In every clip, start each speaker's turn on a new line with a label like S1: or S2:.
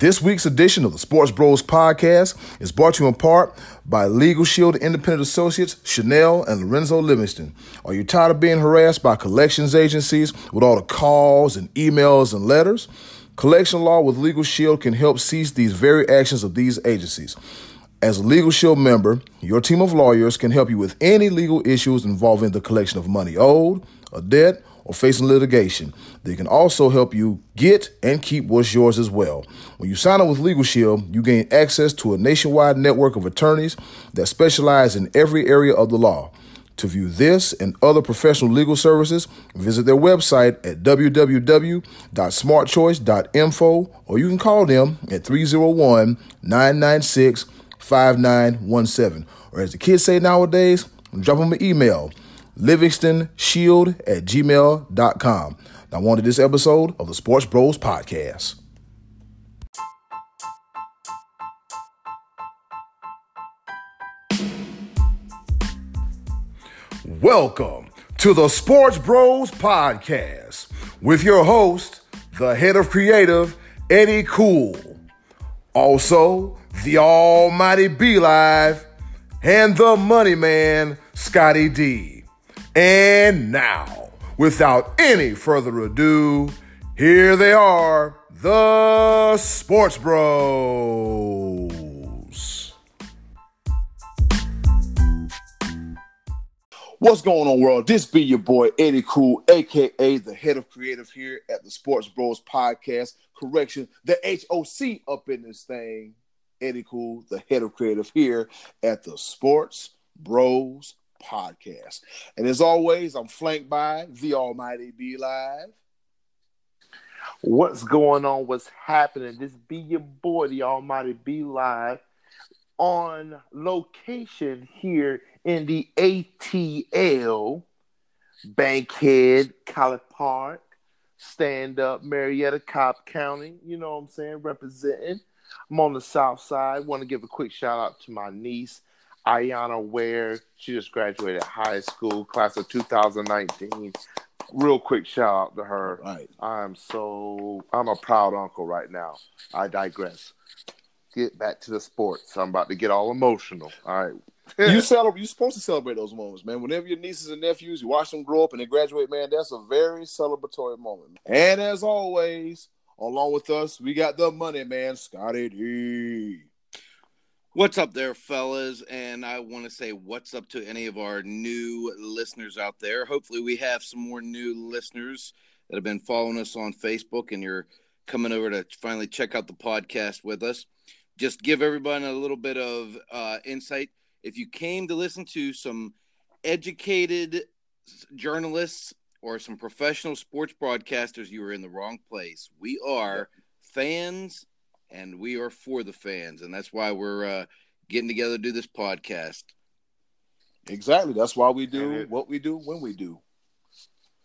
S1: This week's edition of the Sports Bros podcast is brought to you in part by LegalShield Independent Associates, Chanelle and Lorenzo Livingston. Are you tired of being harassed by collections agencies with all the calls and emails and letters? Collection law with LegalShield can help cease these very actions of these agencies. As a LegalShield member, your team of lawyers can help you with any legal issues involving the collection of money owed, a debt, or facing litigation. They can also help you get and keep what's yours as well. When you sign up with LegalShield, you gain access to a nationwide network of attorneys that specialize in every area of the law. To view this and other professional legal services, visit their website at www.smartchoice.info or you can call them at 301 996 5917. Or as the kids say nowadays, drop them an email livingstonshield at gmail.com. Now, on this episode of the Sports Bros Podcast. Welcome to the Sports Bros Podcast with your host, the head of creative, Eddy Kool. Also, the almighty B Live and the money man, Scotty D. And now, without any further ado, here they are, the Sports Bros. What's going on, world? This be your boy Eddy Kool, aka the head of creative here at the Sports Bros Podcast. Correction, the HOC up in this thing. Eddy Kool, the head of creative here at the Sports Bros Podcast. And as always, I'm flanked by the Almighty Be Live.
S2: What's going on? What's happening? This be your boy, the Almighty Be Live, on location here in the ATL, Bankhead, College Park, stand up, Marietta, Cobb County. You know what I'm saying? Representing. I'm on the south side. Want to give a quick shout out to my niece, Ayana Ware. She just graduated high school, class of 2019. Real quick shout out to her.
S1: Right.
S2: I'm so I'm a proud uncle right now. I digress. Get back to the sports. I'm about to get all emotional. All right.
S1: you celebrate. You're supposed to celebrate those moments, man. Whenever your nieces and nephews, you watch them grow up and they graduate, man. That's a very celebratory moment. And as always, along with us, we got the money man, Scotty D.
S3: What's up there, fellas? And I want to say what's up to any of our new listeners out there. Hopefully, we have some more new listeners that have been following us on Facebook and you're coming over to finally check out the podcast with us. Just give everybody a little bit of uh, insight. If you came to listen to some educated journalists or some professional sports broadcasters, you were in the wrong place. We are fans and we are for the fans, and that's why we're uh, getting together to do this podcast.
S1: Exactly. That's why we do
S2: it-
S1: what we do when we do.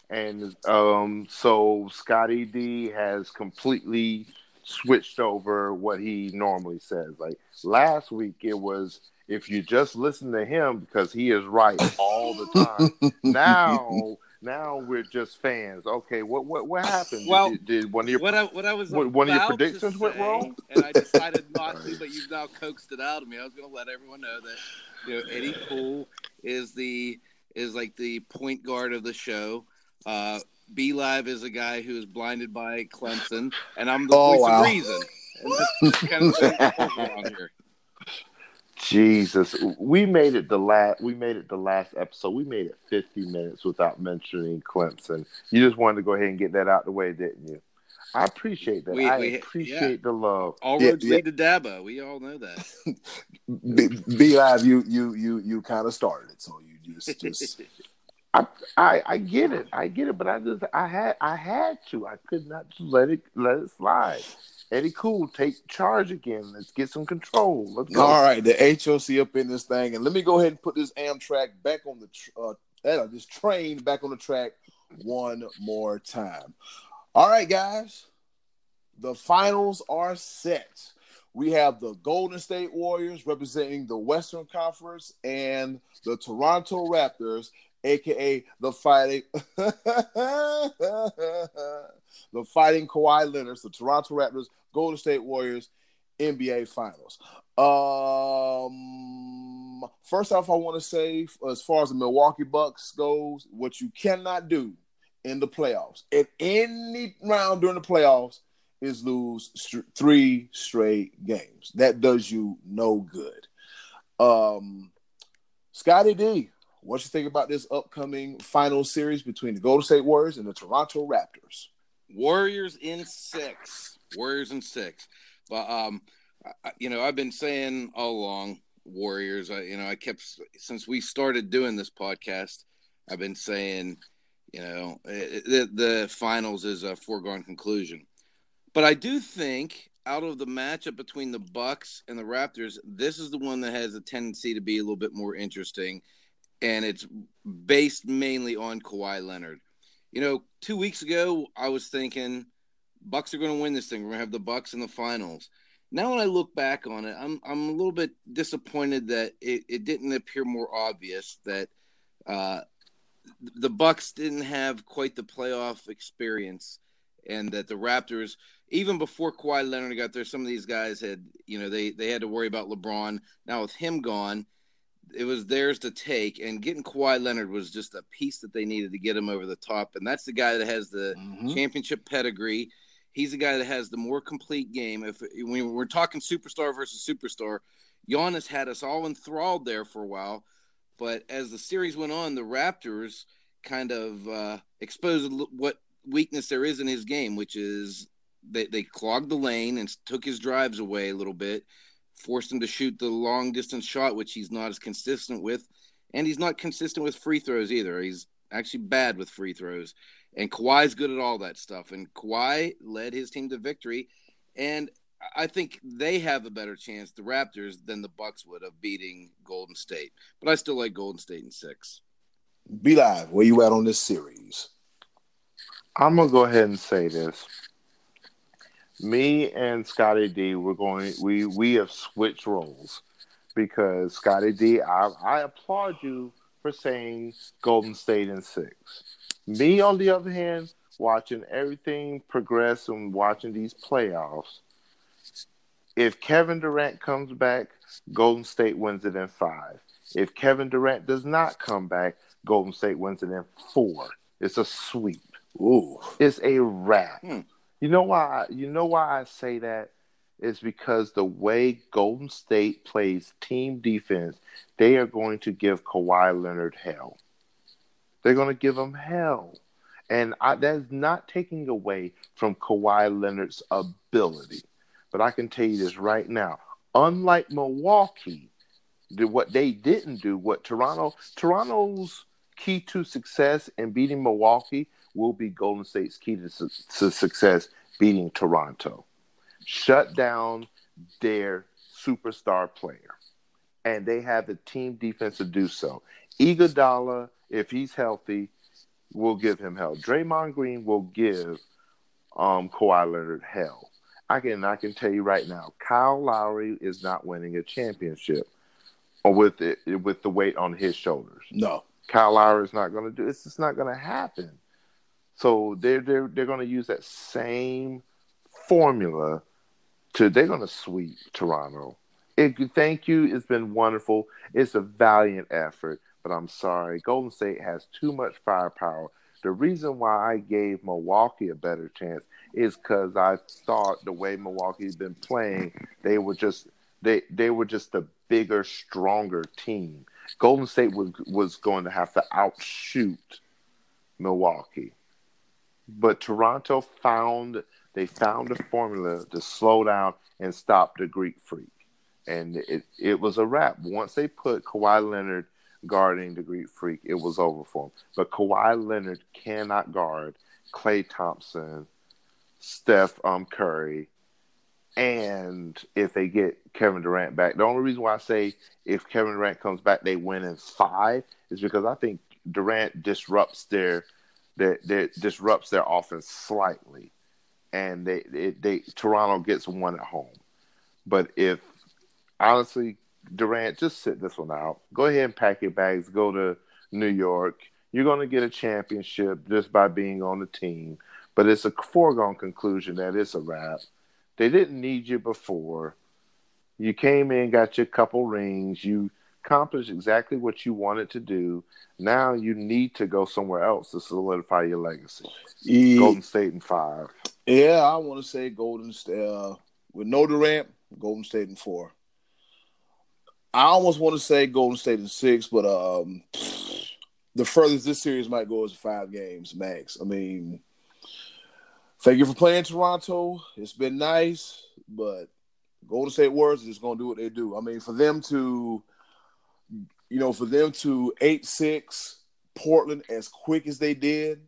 S2: And um, so Scotty D has completely switched over what he normally says. Like last week, it was if you just listen to him because he is right all the time. now, now we're just fans. Okay, what what what happened?
S3: Well,
S2: did, did one of your
S3: What I what I was
S2: What- one of your
S3: about to
S2: predictions went wrong?
S3: and I decided not to, but you've now coaxed it out of me. I was going to let everyone know that you know Eddy Kool is the is like the point guard of the show. Uh, B Live is a guy who is blinded by Clemson, and I'm the
S1: Oh,
S3: voice
S1: wow.
S3: of reason. And that's kind of the thing around here.
S2: Jesus, we made it the last. We made it the last episode. We made it fifty minutes without mentioning Clemson. You just wanted to go ahead and get that out the way, didn't you? I appreciate that.
S3: We-
S2: I
S3: we-
S2: appreciate
S3: yeah.
S2: the love.
S3: All roads
S1: yeah.
S3: lead to Dabo. We all know that.
S1: B, B Live, you you you you kind of started it, so you just just
S2: I, I I get it. I get it. But I just I had I had to. I could not just let it let it slide. Eddy Kool, take charge again. Let's get some control. Let's go.
S1: All right, the HOC up in this thing, and let me go ahead and put this Amtrak back on the uh, uh, this train back on the track one more time. All right, guys, the finals are set. We have the Golden State Warriors representing the Western Conference and the Toronto Raptors. Aka the fighting, the fighting Kawhi Leonard, the Toronto Raptors, Golden State Warriors, NBA Finals. Um, first off, I want to say, as far as the Milwaukee Bucks goes, what you cannot do in the playoffs, at any round during the playoffs, is lose st- three straight games. That does you no good. Um, Scotty D, what you think about this upcoming final series between the Golden State Warriors and the Toronto Raptors?
S3: Warriors in six. Warriors in six. But um, I, you know, I've been saying all along, Warriors. I, you know, I kept since we started doing this podcast, I've been saying, you know, the the finals is a foregone conclusion. But I do think out of the matchup between the Bucks and the Raptors, this is the one that has a tendency to be a little bit more interesting, and it's based mainly on Kawhi Leonard. You know, two weeks ago, I was thinking Bucks are going to win this thing. We're going to have the Bucks in the finals. Now, when I look back on it, I'm I'm a little bit disappointed that it, it didn't appear more obvious that uh, the Bucks didn't have quite the playoff experience, and that the Raptors even before Kawhi Leonard got there, some of these guys had, you know, they they had to worry about LeBron. Now with him gone, it was theirs to take, and getting Kawhi Leonard was just a piece that they needed to get him over the top. And that's the guy that has the mm-hmm. championship pedigree. He's the guy that has the more complete game. If when we're talking superstar versus superstar, Giannis had us all enthralled there for a while. But as the series went on, the Raptors kind of uh, exposed what weakness there is in his game, which is they, they clogged the lane and took his drives away a little bit, forced him to shoot the long distance shot, which he's not as consistent with. And he's not consistent with free throws either. He's actually bad with free throws. And Kawhi's good at all that stuff. And Kawhi led his team to victory. And I think they have a better chance, the Raptors, than the Bucks would of beating Golden State. But I still like Golden State in six.
S1: Be live. Where you at on this series?
S2: I'm gonna go ahead and say this me and Scotty D, we're going. We we have switched roles because Scotty D, I, I applaud you for saying Golden State in six. Me, on the other hand, watching everything progress and watching these playoffs. If Kevin Durant comes back, Golden State wins it in five. If Kevin Durant does not come back, Golden State wins it in four. It's a sweep.
S1: Ooh.
S2: It's a wrap. Hmm. You know why? You know why I say that is because the way Golden State plays team defense, they are going to give Kawhi Leonard hell. They're going to give him hell, and I, that is not taking away from Kawhi Leonard's ability. But I can tell you this right now: unlike Milwaukee, what they didn't do, what Toronto, Toronto's key to success in beating Milwaukee will be Golden State's key to, su- to success beating Toronto. Shut down their superstar player. And they have the team defense to do so. Iguodala, if he's healthy, will give him hell. Draymond Green will give um, Kawhi Leonard hell. I can I can tell you right now, Kyle Lowry is not winning a championship with it with the weight on his shoulders.
S1: No,
S2: Kyle Lowry is not going to do. It's just not going to happen. So they're they're they're going to use that same formula to they're going to sweep Toronto. It, thank you. It's been wonderful. It's a valiant effort, but I'm sorry. Golden State has too much firepower. The reason why I gave Milwaukee a better chance is because I thought the way Milwaukee's been playing, they were just they they were just a bigger, stronger team. Golden State was was going to have to outshoot Milwaukee. But Toronto found they found a formula to slow down and stop the Greek freak. And it, it was a wrap. Once they put Kawhi Leonard guarding the Greek freak, it was over for him. But Kawhi Leonard cannot guard Klay Thompson, Steph um, Curry, and if they get Kevin Durant back. The only reason why I say if Kevin Durant comes back, they win in five is because I think Durant disrupts their that that disrupts their offense slightly, and they, they, they Toronto gets one at home. But if honestly, Durant, just sit this one out. Go ahead and pack your bags. Go to New York. You're going to get a championship just by being on the team, but it's a foregone conclusion that it's a wrap. They didn't need you before. You came in, got your couple rings. You accomplished exactly what you wanted to do. Now you need to go somewhere else to solidify your legacy.
S1: Yeah,
S2: Golden State in five.
S1: yeah I want to say Golden State uh, with no Durant, Golden State in four. I almost want to say Golden State in six, but um, the furthest this series might go is five games max. I mean, thank you for playing Toronto. It's been nice, but Golden State Warriors are just going to do what they do. I mean, for them to, you know, for them to eight six Portland as quick as they did,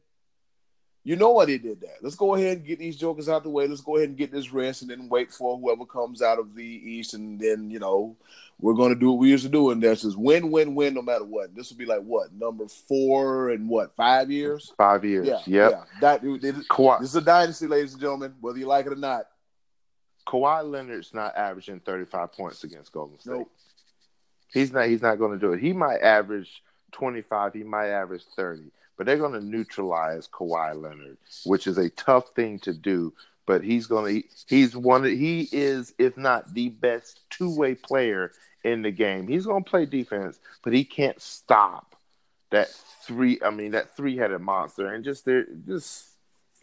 S1: you know why they did that. Let's go ahead and get these jokers out the way. Let's go ahead and get this rest, and then wait for whoever comes out of the East, and then you know we're going to do what we used to do, and that's just win, win, win, no matter what. This will be like what number four and what five years?
S2: Five years.
S1: Yeah,
S2: Yep.
S1: yeah. That this
S2: Kawhi,
S1: is a dynasty, ladies and gentlemen, whether you like it or not.
S2: Kawhi Leonard's not averaging 35 points against Golden State.
S1: Nope.
S2: He's not. He's not going to do it. He might average 25. He might average 30. But they're going to neutralize Kawhi Leonard, which is a tough thing to do. But he's going to. He's one. He is, if not the best two-way player in the game. He's going to play defense, but he can't stop that three. I mean, that three-headed monster. And just there, just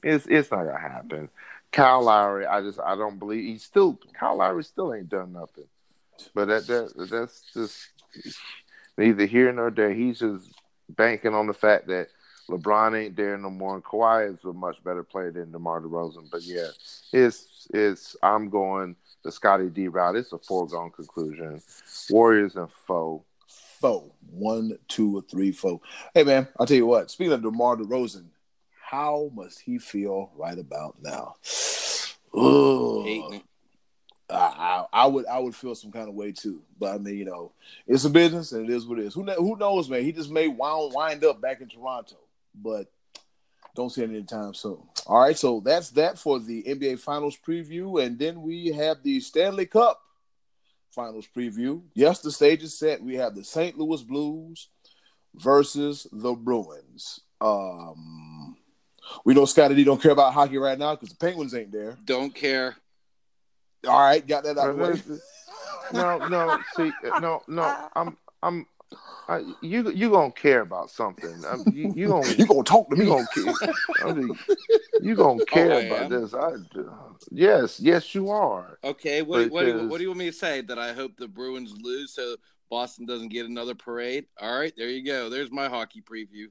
S2: it's it's not gonna happen. Kyle Lowry, I just I don't believe he's still Kyle Lowry still ain't done nothing. But that that that's just neither here nor there. He's just banking on the fact that LeBron ain't there no more, and Kawhi is a much better player than DeMar DeRozan. But yeah, it's it's I'm going the Scotty D route. It's a foregone conclusion. Warriors and foe.
S1: Foe. One, two, or three, foe. Hey man, I'll tell you what. Speaking of DeMar DeRozan, how must he feel right about now? Ugh.
S3: Hating it.
S1: I, I, would I would feel some kind of way too. But I mean, you know, it's a business and it is what it is. Who who knows, man? He just may wind wind up back in Toronto, but don't see it anytime soon. All right, so that's that for the NBA Finals preview, and then we have the Stanley Cup Finals preview. Yes, the stage is set. We have the St. Louis Blues versus the Bruins. Um, we know Scotty D don't care about hockey right now because the Penguins ain't there.
S3: Don't care.
S1: All right, got that out of the way.
S2: no, no, see, no, no. I'm, I'm, I, you, you gonna care about something. I'm, you, you gonna,
S1: You gonna talk to
S2: you
S1: me?
S2: gonna care. I mean, you gonna oh, care
S3: I
S2: about
S3: am.
S2: this? I, yes, yes, you are.
S3: Okay, what, what, do you,
S2: Because-
S3: what do you want me to say? That I hope the Bruins lose so Boston doesn't get another parade? All right, there you go. There's my hockey preview.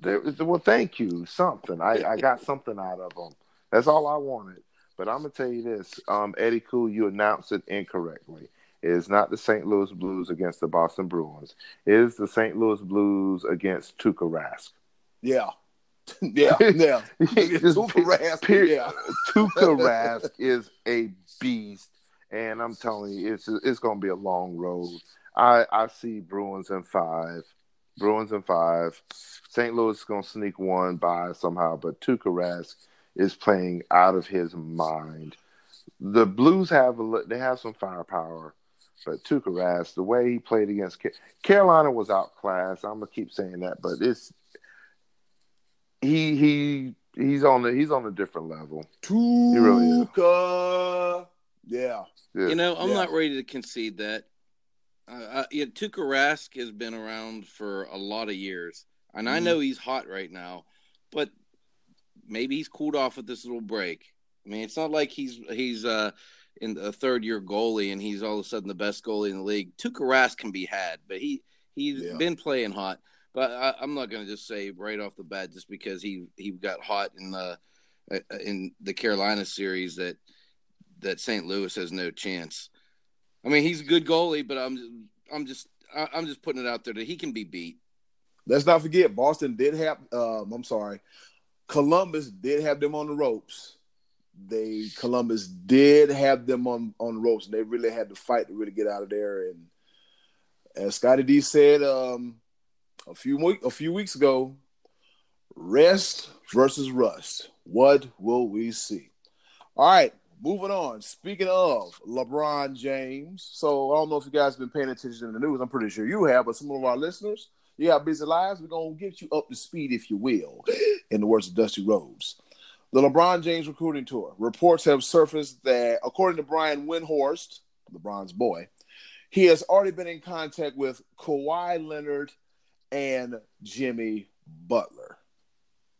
S2: There, well, thank you. Something. I, I got something out of them. That's all I wanted. But I'm gonna tell you this, um, Eddy Kool, you announced it incorrectly. It is not the St. Louis Blues against the Boston Bruins. It is the St. Louis Blues against Tuukka Rask.
S1: Yeah, yeah, yeah. Tuukka Rask. Yeah,
S2: Tuukka Rask is a beast, and I'm telling you, it's it's going to be a long road. I I see Bruins in five, Bruins in five. St. Louis is going to sneak one by somehow, but Tuukka Rask is playing out of his mind. The Blues have a li- they have some firepower, but Tuukka Rask, the way he played against Carolina was outclassed. I'm gonna keep saying that, but it's he he he's on the he's on a different level. really is.
S1: Tuukka. Yeah,
S2: Yeah.
S3: You know, I'm
S1: Yeah.
S3: not ready to concede that. Uh, uh, yeah, Tuukka Rask has been around for a lot of years, and I
S1: Mhm.
S3: know he's hot right now, but maybe he's cooled off with this little break. I mean, it's not like he's he's uh, in a third year goalie and he's all of a sudden the best goalie in the league. Tuukka Rask can be had, but he he's
S1: Yeah.
S3: been playing hot. But I, I'm not going to just say right off the bat just because he he got hot in the uh, in the Carolina series that that St. Louis has no chance. I mean, he's a good goalie, but I'm I'm just I'm just putting it out there that he can be beat.
S1: let's not forget Boston did have. Um, I'm sorry, Columbus did have them on the ropes. They Columbus did have them on on the ropes, and they really had to fight to really get out of there. And as Scotty D said, um, a few week a few weeks ago, rest versus rust. What will we see? All right, moving on. Speaking of LeBron James, so I don't know if you guys have been paying attention to the news. I'm pretty sure you have, but some of our listeners, You got busy lives. We're gonna get you up to speed, if you will, in the words of Dusty Rhodes. The LeBron James recruiting tour. Reports have surfaced that, according to Brian Windhorst, LeBron's boy, he has already been in contact with Kawhi Leonard and Jimmy Butler.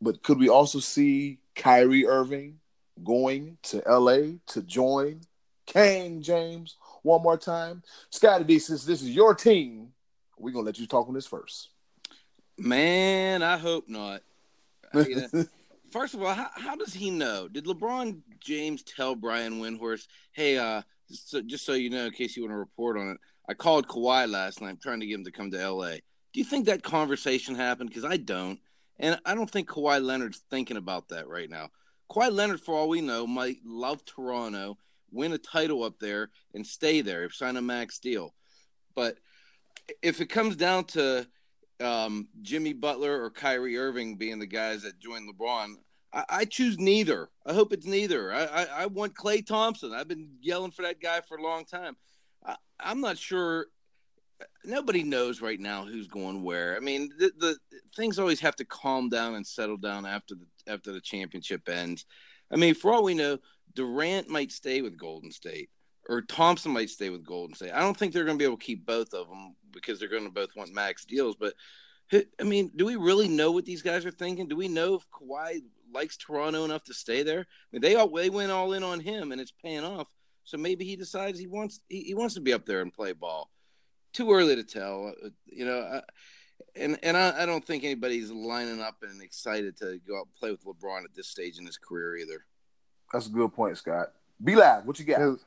S1: But could we also see Kyrie Irving going to LA to join King James one more time? Scotty D, since this is your team, we're gonna let you talk on this first.
S3: Man, I hope not. First of all, how, how, does he know? Did LeBron James tell Brian Windhorst, "Hey, uh, so, just so you know, in case you want to report on it, I called Kawhi last night, trying to get him to come to L.A." Do you think that conversation happened? Because I don't, and I don't think Kawhi Leonard's thinking about that right now. Kawhi Leonard, for all we know, might love Toronto, win a title up there, and stay there, sign a max deal. But if it comes down to um, Jimmy Butler or Kyrie Irving being the guys that join LeBron. I, I choose neither. I hope it's neither. I, I, I, want Klay Thompson. I've been yelling for that guy for a long time. I, am not sure. Nobody knows right now who's going where. I mean, the, the things always have to calm down and settle down after the after the championship ends. I mean, for all we know, Durant might stay with Golden State or Thompson might stay with Golden State. I don't think they're going to be able to keep both of them because they're going to both want max deals. But I mean, do we really know what these guys are thinking? Do we know if Kawhi likes Toronto enough to stay there? I mean, they all they went all in on him, and it's paying off. So maybe he decides he wants he, he wants to be up there and play ball. Too early to tell, uh, you know. I, and and I, I don't think anybody's lining up and excited to go out and play with LeBron at this stage in his career either.
S1: That's a good point, Scott. Be live. What you got?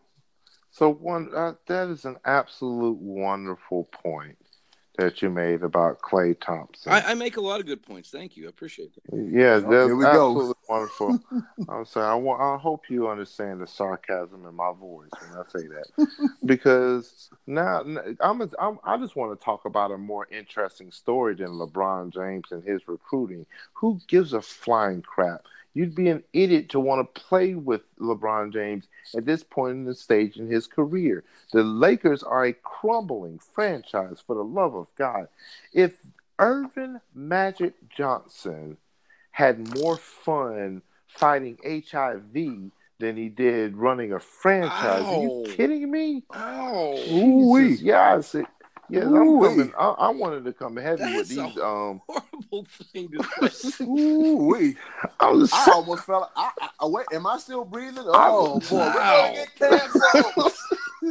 S2: So one uh, that is an absolute wonderful point that you made about Klay Thompson.
S3: I, I, make a lot of good points. Thank you. I appreciate it.
S2: Yeah, that's absolutely go. wonderful. I'm sorry. I, want, I hope you understand the sarcasm in my voice when I say that, because now I'm, a, I'm I just want to talk about a more interesting story than LeBron James and his recruiting. Who gives a flying crap? You'd be an idiot to want to play with LeBron James at this point in the stage in his career. The Lakers are a crumbling franchise for the love of God. If Earvin Magic Johnson had more fun fighting HIV than he did running a franchise, Ow. are you kidding me?
S3: Oh,
S2: yeah, I see. Yes, I'm coming. I, I, wanted to come heavy with these. um,
S3: horrible thing to say.
S1: Ooh wee! I, was I almost fell. I, I, wait, am I still breathing? Oh boy, we're gonna get canceled.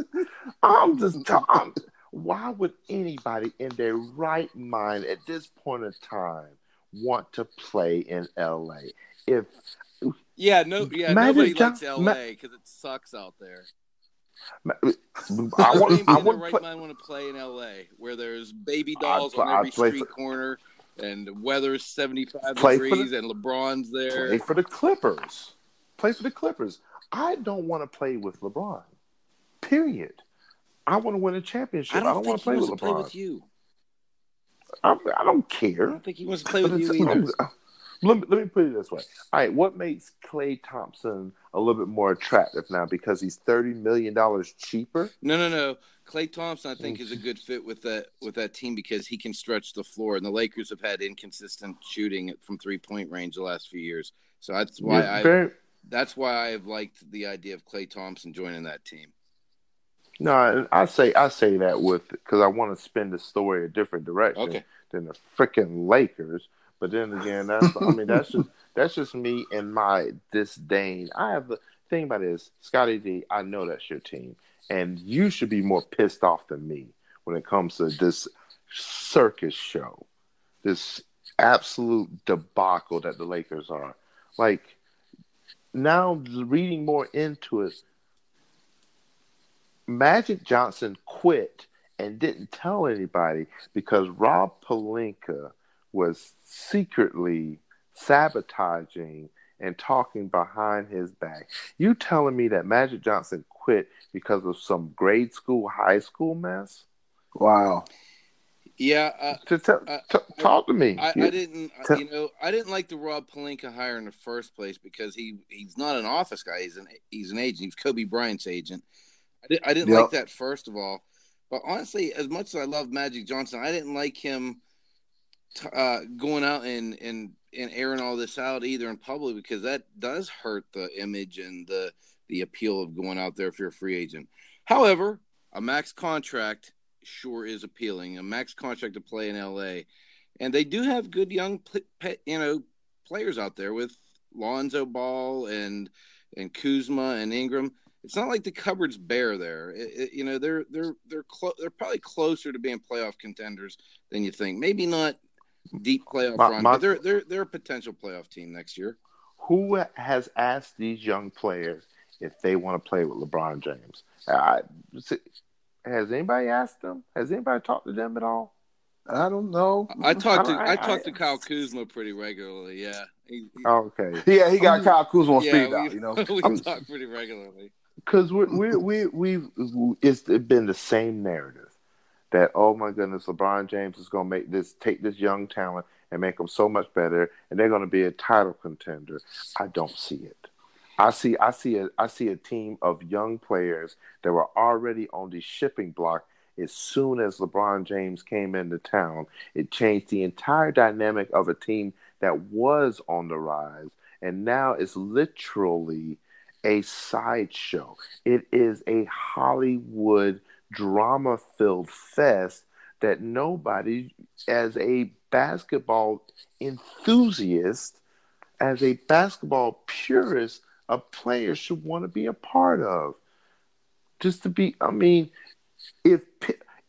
S2: I'm just. I'm, why would anybody in their right mind at this point in time want to play in LA? If
S3: yeah, no, yeah, nobody likes LA because it sucks out there. I want. I want right play, mind want to play in L.A. where there's baby dolls play, on every street for, corner and weather's 75 degrees the, and LeBron's there.
S2: Play for the Clippers. Play for the Clippers. I don't want to play with LeBron. Period. I want to win a championship. I don't, I don't want to play with LeBron. Play with
S3: you.
S2: I, I, don't care.
S3: I don't think he wants to play with you either.
S2: Let me, let me put it this way. All right, what makes Klay Thompson a little bit more attractive now? Because he's thirty million dollars cheaper.
S3: No, no, no. Klay Thompson, I think, is a mm. good fit with that with that team because he can stretch the floor, and the Lakers have had inconsistent shooting from three point range the last few years. So that's why I very... that's why I've liked the idea of Klay Thompson joining that team.
S2: No, I say I say that with because I want to spin the story a different direction okay. than the freaking Lakers. But then again, that's I mean that's just that's just me and my disdain. I have the thing about this, Scotty D. I know that's your team, and you should be more pissed off than me when it comes to this circus show, this absolute debacle that the Lakers are. Like now, reading more into it, Magic Johnson quit and didn't tell anybody because Rob Pelinka was secretly sabotaging and talking behind his back. You telling me that Magic Johnson quit because of some grade school, high school mess?
S1: Wow.
S3: Yeah, uh,
S2: to t- uh, t- talk to me.
S3: I, I didn't, uh, you know, I didn't like the Rob Pelinka hire in the first place because he he's not an office guy. He's an he's an agent. He's Kobe Bryant's agent. I, did, I didn't yep. like that first of all. But honestly, as much as I love Magic Johnson, I didn't like him uh, going out and and and airing all this out either in public because that does hurt the image and the the appeal of going out there if you're a free agent. However, a max contract sure is appealing. A max contract to play in LA, and they do have good young you know players out there with Lonzo Ball and and Kuzma and Ingram. It's not like the cupboard's bare there. It, it, you know they're they're they're clo- they're probably closer to being playoff contenders than you think. Maybe not deep playoff my, run, my, but they're they're they're a potential playoff team next year.
S2: Who has asked these young players if they want to play with LeBron James? I, has anybody asked them? Has anybody talked to them at all?
S1: I don't know.
S3: I talked to I, I, talked to Kyle Kuzma pretty regularly. Yeah.
S2: He, he, okay.
S1: Yeah, he got Kyle Kuzma on yeah, speed dial. You know,
S3: we I'm, talk pretty regularly.
S2: Because we we we we it's been the same narrative that oh my goodness, LeBron James is going to make this take this young talent and make them so much better, and they're going to be a title contender. I don't see it. I see I see a I see a team of young players that were already on the shipping block as soon as LeBron James came into town. It changed the entire dynamic of a team that was on the rise and now it's literally a sideshow. It is a Hollywood drama filled fest that nobody, as a basketball enthusiast, as a basketball purist, a player should want to be a part of. Just to be, I mean, if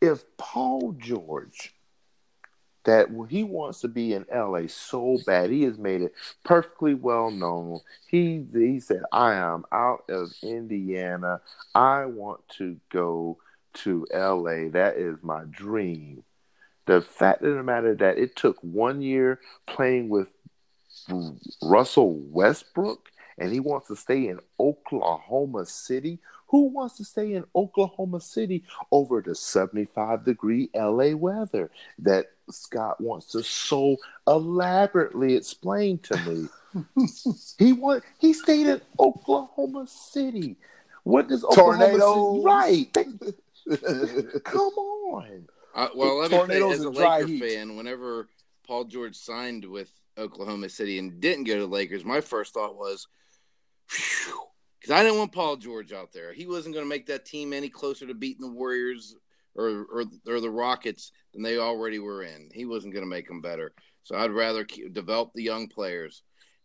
S2: if Paul George that he wants to be in LA so bad, he has made it perfectly well known. He he said, "I am out of Indiana. I want to go to LA. That is my dream." The fact of the matter that it took one year playing with Russell Westbrook and he wants to stay in Oklahoma City. Who wants to stay in Oklahoma City over the 75 degree LA weather that Scott wants to so elaborately explain to me? he want he stayed in Oklahoma City. What does Oklahoma Tornadoes. City right? Come on.
S3: Uh, well, let me say, as a Laker heat. fan, whenever Paul George signed with Oklahoma City and didn't go to the Lakers, my first thought was, because I didn't want Paul George out there. He wasn't going to make that team any closer to beating the Warriors or, or or the Rockets than they already were in. He wasn't going to make them better. So I'd rather keep, develop the young players.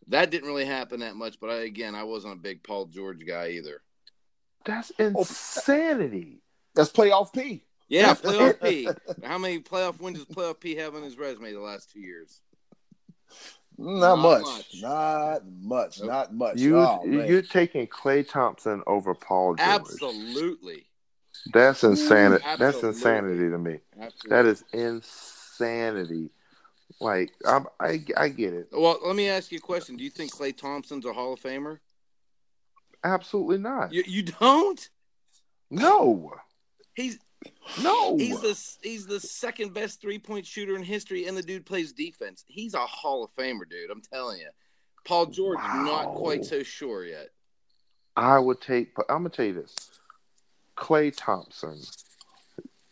S3: That didn't really happen that much, but I, again, I wasn't a big Paul George guy either.
S2: That's insanity.
S1: That's playoff P.
S3: Yeah, playoff P. How many playoff wins does playoff P have on his resume the last two years?
S1: Not, not much. much. Not much. Nope. Not much.
S2: You oh, you're taking Klay Thompson over Paul George.
S3: Absolutely.
S2: That's insanity. Absolutely. That's insanity to me. Absolutely. That is insanity. Like I, I, I get it.
S3: Well, let me ask you a question. Do you think Klay Thompson's a Hall of Famer?
S2: Absolutely not.
S3: You, you don't?
S2: No.
S3: He's
S2: no,
S3: he's the he's the second best three point shooter in history, and the dude plays defense. He's a Hall of Famer, dude. I'm telling you. Paul George, wow. not quite so sure yet.
S2: I would take. I'm gonna tell you this. Klay Thompson,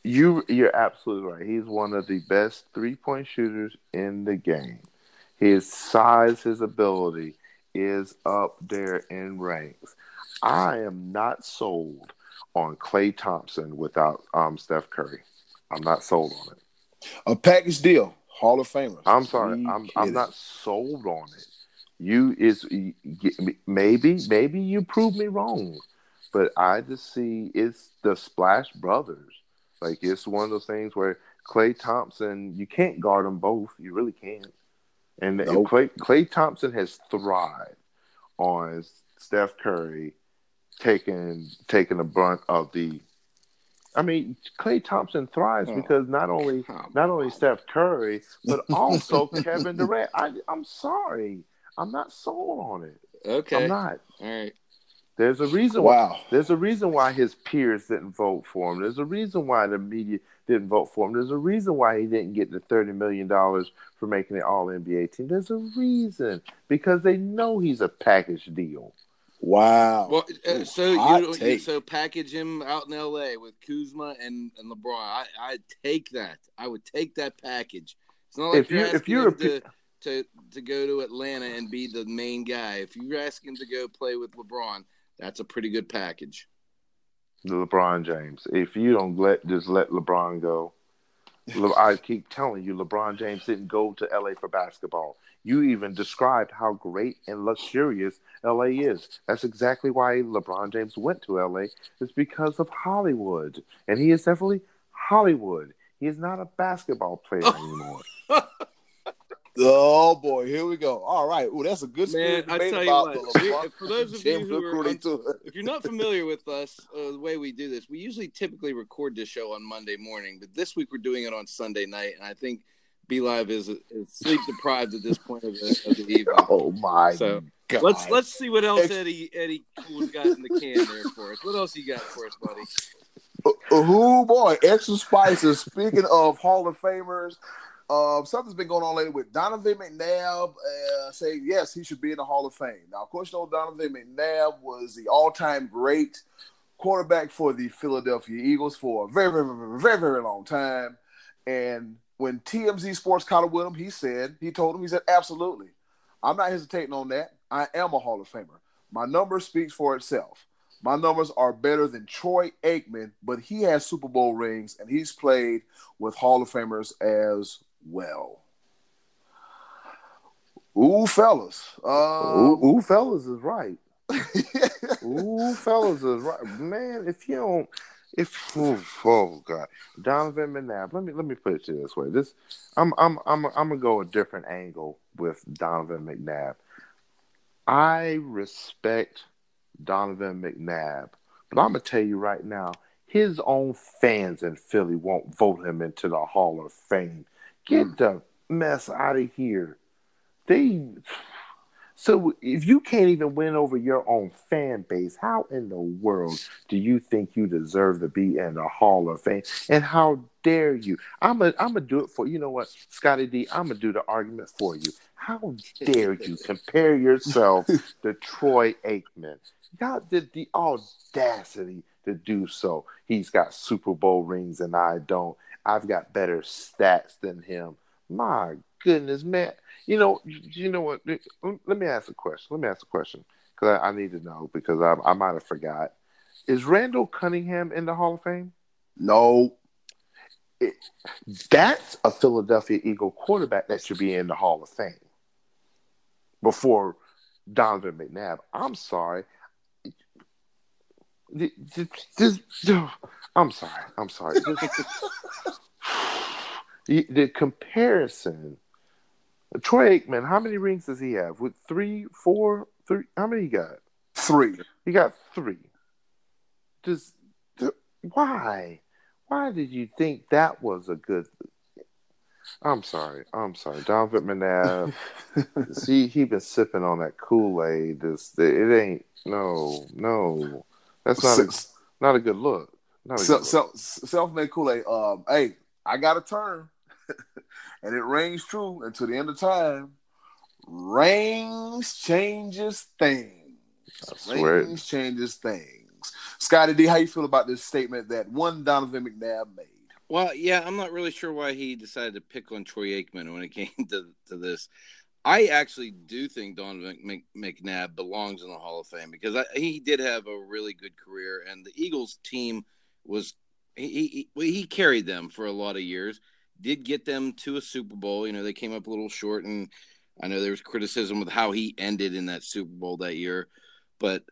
S2: you you're absolutely right. He's one of the best three point shooters in the game. His size, his ability is up there in ranks. I am not sold on Klay Thompson without um, Steph Curry. I'm not sold on it.
S1: A package deal, Hall of Famer.
S2: I'm sorry, I'm I'm not sold on it. You is maybe maybe you prove me wrong, but I just see it's the Splash Brothers. Like it's one of those things where Klay Thompson, you can't guard them both. You really can't. And, nope. and Klay, Klay Thompson has thrived on Steph Curry taking taking the brunt of the. I mean, Klay Thompson thrives oh, because not only not only Steph Curry, but also Kevin Durant. I, I'm sorry, I'm not sold on it.
S3: Okay,
S2: I'm not.
S3: All right.
S2: There's a reason.
S1: Wow.
S2: Why, there's a reason why his peers didn't vote for him. There's a reason why the media didn't vote for him. There's a reason why he didn't get the thirty million dollars for making the All NBA team. There's a reason because they know he's a package deal.
S1: Wow.
S3: Well, uh, so you, you, so package him out in L.A. with Kuzma and, and LeBron. I I take that. I would take that package. It's not like if you're, if you're to, to to go to Atlanta and be the main guy. If you're asking to go play with LeBron, that's a pretty good package.
S2: LeBron James. If you don't let just let LeBron go, I keep telling you, LeBron James didn't go to LA for basketball. You even described how great and luxurious LA is. That's exactly why LeBron James went to LA. It's because of Hollywood, and he is definitely Hollywood. He is not a basketball player anymore.
S1: Oh boy, here we go. All right, well that's a good
S3: man. I tell you what, for those of you who are, if you're not familiar with us, uh, the way we do this, we usually typically record this show on Monday morning, but this week we're doing it on Sunday night, and I think B Live is, is sleep deprived at this point of the, of the evening.
S1: Oh my! So God.
S3: let's let's see what else Eddy Eddy Kool's got in the can there for us. What else you got for us, buddy?
S1: Oh boy, extra spices. Speaking of Hall of Famers, uh, something's been going on lately with Donovan McNabb uh, saying yes, he should be in the Hall of Fame. Now, of course, you know Donovan McNabb was the all-time great quarterback for the Philadelphia Eagles for a very, very, very, very, very long time. And when TMZ Sports caught up with him, he said, he told him, he said, absolutely. I'm not hesitating on that. I am a Hall of Famer. My number speaks for itself. My numbers are better than Troy Aikman, but he has Super Bowl rings and he's played with Hall of Famers as well. Ooh, fellas. Um,
S2: ooh, ooh, fellas is right. ooh, fellas is right. Man, if you don't, if oh, oh god, Donovan McNabb. Let me let me put it to you this way. This, I'm I'm I'm I'm gonna go a different angle with Donovan McNabb. I respect Donovan McNabb, but I'm gonna tell you right now, his own fans in Philly won't vote him into the Hall of Fame Get mm. the mess out of here. They so if you can't even win over your own fan base, how in the world do you think you deserve to be in the Hall of Fame? And how dare you? I'm a I'm gonna do it for you know what, Scotty D. I'm gonna do the argument for you. How dare you compare yourself to Troy Aikman? God did the audacity to do so. He's got Super Bowl rings and I don't. I've got better stats than him. My goodness, man. You know, you know what? Let me ask a question. Let me ask a question because I, I, need to know because I, I might have forgot. Is Randall Cunningham in the Hall of Fame?
S1: No.
S2: It, that's a Philadelphia Eagle quarterback that should be in the Hall of Fame before Donovan McNabb. I'm sorry. This, I'm sorry. I'm sorry. the, the comparison. Troy Aikman, how many rings does he have? With three, four, three? How many he got?
S1: Three.
S2: He got three. Does why? Why did you think that was a good? I'm sorry. I'm sorry. Donovan McNabb. see, he been sipping on that Kool Aid. This, it ain't. No, no. That's not a, not a good look. Not a
S1: self, self, self-made Kool-Aid. Um, hey, I got a term, and it rings true until the end of time. Rings changes things. Rings changes things. Scotty D, how you feel about this statement that one Donovan McNabb made?
S3: Well, yeah, I'm not really sure why he decided to pick on Troy Aikman when it came to, to this. I actually do think Donovan McNabb belongs in the Hall of Fame because I, he did have a really good career, and the Eagles team was he, he he carried them for a lot of years. Did get them to a Super Bowl. You know, they came up a little short, and I know there was criticism with how he ended in that Super Bowl that year, but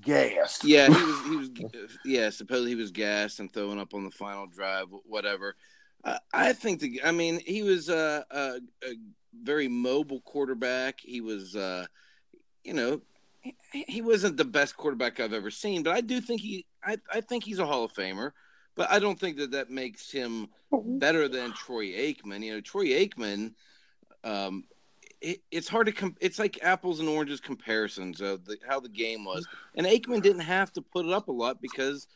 S1: gassed.
S3: Yeah, he was. He was. yeah, supposedly he was gassed and throwing up on the final drive, whatever. Uh, I think the. I mean, he was a, a, a very mobile quarterback. He was, uh, you know, he, he, wasn't the best quarterback I've ever seen, but I do think he, I, I think he's a Hall of Famer. But I don't think that that makes him better than Troy Aikman. You know, Troy Aikman, um, it, it's hard to com- it's like apples and oranges comparisons of the, how the game was. And Aikman didn't have to put it up a lot because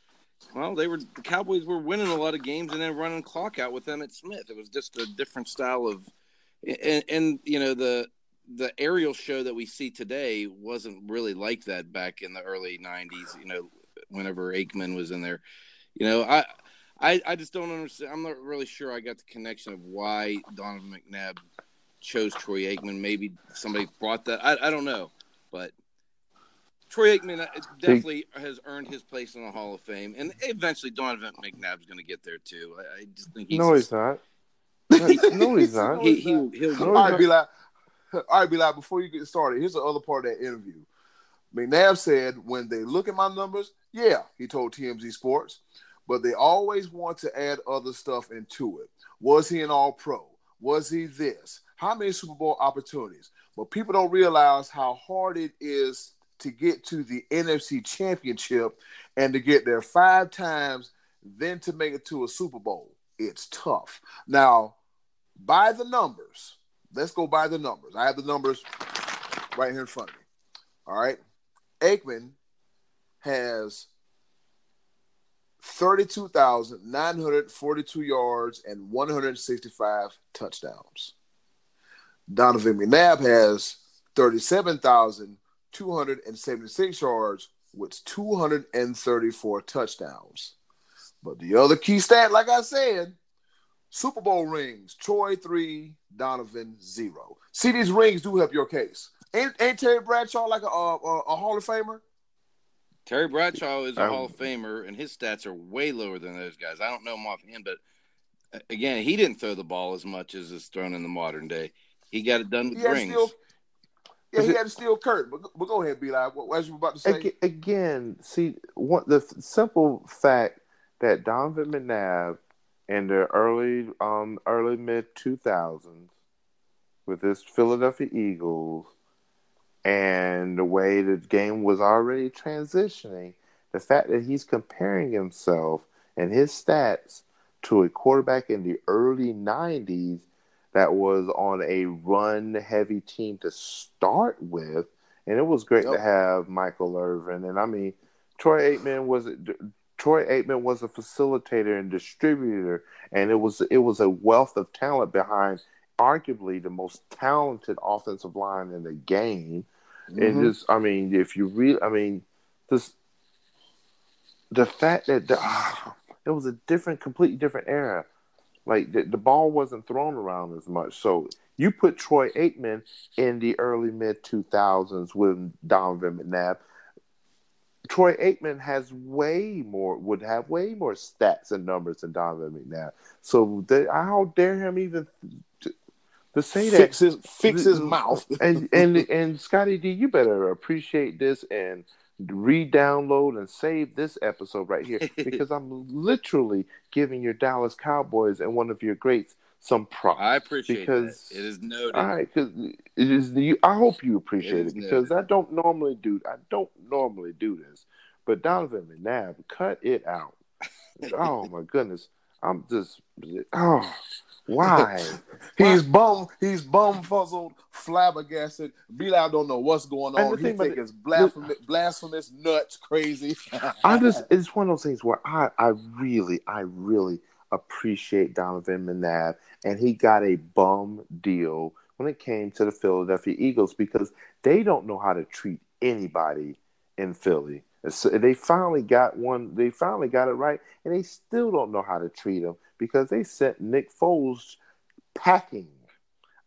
S3: well, they were the Cowboys were winning a lot of games and then running clock out with Emmitt Smith. It was just a different style of and, and you know the the aerial show that we see today wasn't really like that back in the early 90s you know whenever aikman was in there you know i I, I just don't understand. I'm not really sure I got the connection of why Donovan McNabb chose Troy Aikman. Maybe somebody brought that. I, I don't know. But Troy Aikman uh, definitely has earned his place in the Hall of Fame. And eventually Donovan McNabb's going to get there too. I, I just think he's.
S2: No, he's not. no, he's not.
S3: He, he, he'll,
S1: All right, be like, all right, be like. Before you get started, here's the other part of that interview. McNabb said, when they look at my numbers, yeah, he told TMZ Sports, but they always want to add other stuff into it. Was he an All Pro? Was he this? How many Super Bowl opportunities? But people don't realize how hard it is to get to the NFC Championship and to get there five times, then to make it to a Super Bowl. It's tough. Now, by the numbers, let's go by the numbers. I have the numbers right here in front of me. All right. Aikman has 32,942 yards and 165 touchdowns. Donovan McNabb has 37,276 yards with 234 touchdowns. But the other key stat, like I said, Super Bowl rings, Troy three, Donovan zero. See, these rings do help your case. Ain't, ain't Terry Bradshaw like a, a, a Hall of Famer?
S3: Terry Bradshaw is a Hall of Famer, and his stats are way lower than those guys. I don't know him offhand, but again, he didn't throw the ball as much as is thrown in the modern day. He got it done with rings.
S1: Still, yeah, he had to Steel Curtain. But, but go ahead, be like, what was you about to say?
S2: Again, see, what the simple fact that Donovan McNabb in the early, um, early mid two thousands with this Philadelphia Eagles and the way the game was already transitioning, the fact that he's comparing himself and his stats to a quarterback in the early 90s that was on a run heavy team to start with. And it was great yep. to have Michael Irvin. And I mean, Troy Aikman was Troy Aikman was a facilitator and distributor, and it was it was a wealth of talent behind arguably the most talented offensive line in the game. Mm-hmm. And just, I mean, if you really, I mean, this, the fact that the, ah, it was a different, completely different era. Like the, the ball wasn't thrown around as much. So you put Troy Aikman in the early mid 2000s with Donovan McNabb. Troy Aikman has way more, would have way more stats and numbers than Donovan McNabb. So the, how dare him even to say
S1: that fix his fix his mouth.
S2: and and and Scotty D, you better appreciate this and re-download and save this episode right here because I'm literally giving your Dallas Cowboys and one of your greats some props.
S3: I appreciate it because that. it is noted.
S2: All right, because it is the. I hope you appreciate it, it because noted. I don't normally do. I don't normally do this, but Donovan McNabb, cut it out. oh my goodness, I'm just. Oh, why?
S1: he's bum. He's bum fuzzled, flabbergasted. Bilal don't know what's going on. He think it's blasphemous, blasphemous, nuts, crazy.
S2: I just it's one of those things where I I really I really appreciate Donovan McNabb, and he got a bum deal when it came to the Philadelphia Eagles because they don't know how to treat anybody in Philly. So they finally got one. They finally got it right, and they still don't know how to treat him because they sent Nick Foles packing.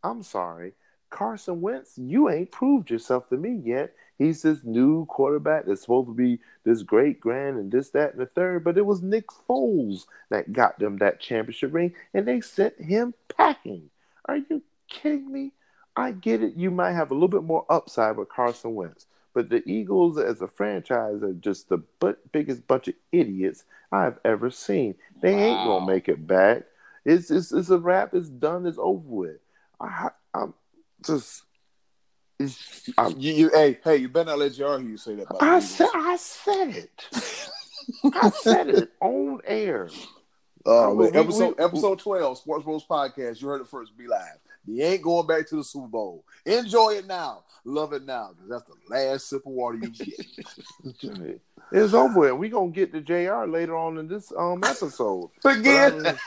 S2: I'm sorry, Carson Wentz. You ain't proved yourself to me yet. He's this new quarterback that's supposed to be this great grand and this, that, and the third. But it was Nick Foles that got them that championship ring, and they sent him packing. Are you kidding me? I get it. You might have a little bit more upside with Carson Wentz. But the Eagles, as a franchise, are just the biggest bunch of idiots I've ever seen. They wow. ain't gonna make it back. It's, it's it's a wrap. It's done. It's over with. I, I'm just.
S1: I'm, you, you, hey, hey, you better not let your you say that.
S2: I said, I said it. I said it on air.
S1: Uh, we, episode we, episode twelve, Sports Bros podcast. You heard it first. Be live. He ain't going back to the Super Bowl. Enjoy it now. Love it now. Because that's the last sip of water you get.
S2: it's over with. We're gonna get to JR later on in this um episode.
S1: Again.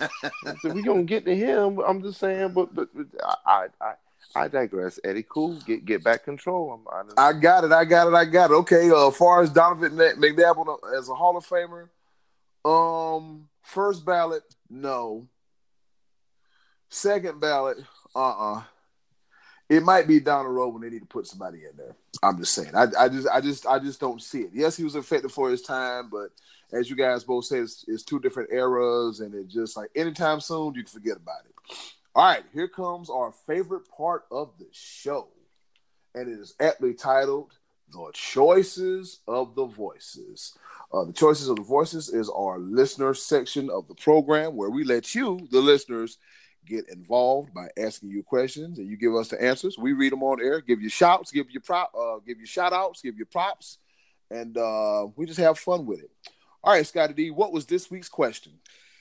S2: so we're gonna get to him. I'm just saying, but but, but I, I I digress. Eddy Kool, get get back control.
S1: I'm, I, I got it. I got it. I got it. Okay. Uh, as far as Donovan McNabb as a Hall of Famer, Um, first ballot, no. Second ballot, uh uh It might be down the road when they need to put somebody in there. I'm just saying. I, I just I just I just don't see it. Yes, he was effective for his time, but as you guys both said, it's, it's two different eras, and it just like anytime soon you can forget about it. All right, here comes our favorite part of the show, and it is aptly titled "The Choices of the Voices." Uh, the choices of the voices is our listener section of the program where we let you, the listeners, get involved by asking you questions and you give us the answers. We read them on air, give you shouts, give you prop, uh, give you shout outs, give you props, and uh, we just have fun with it. All right, Scotty D, what was this week's question?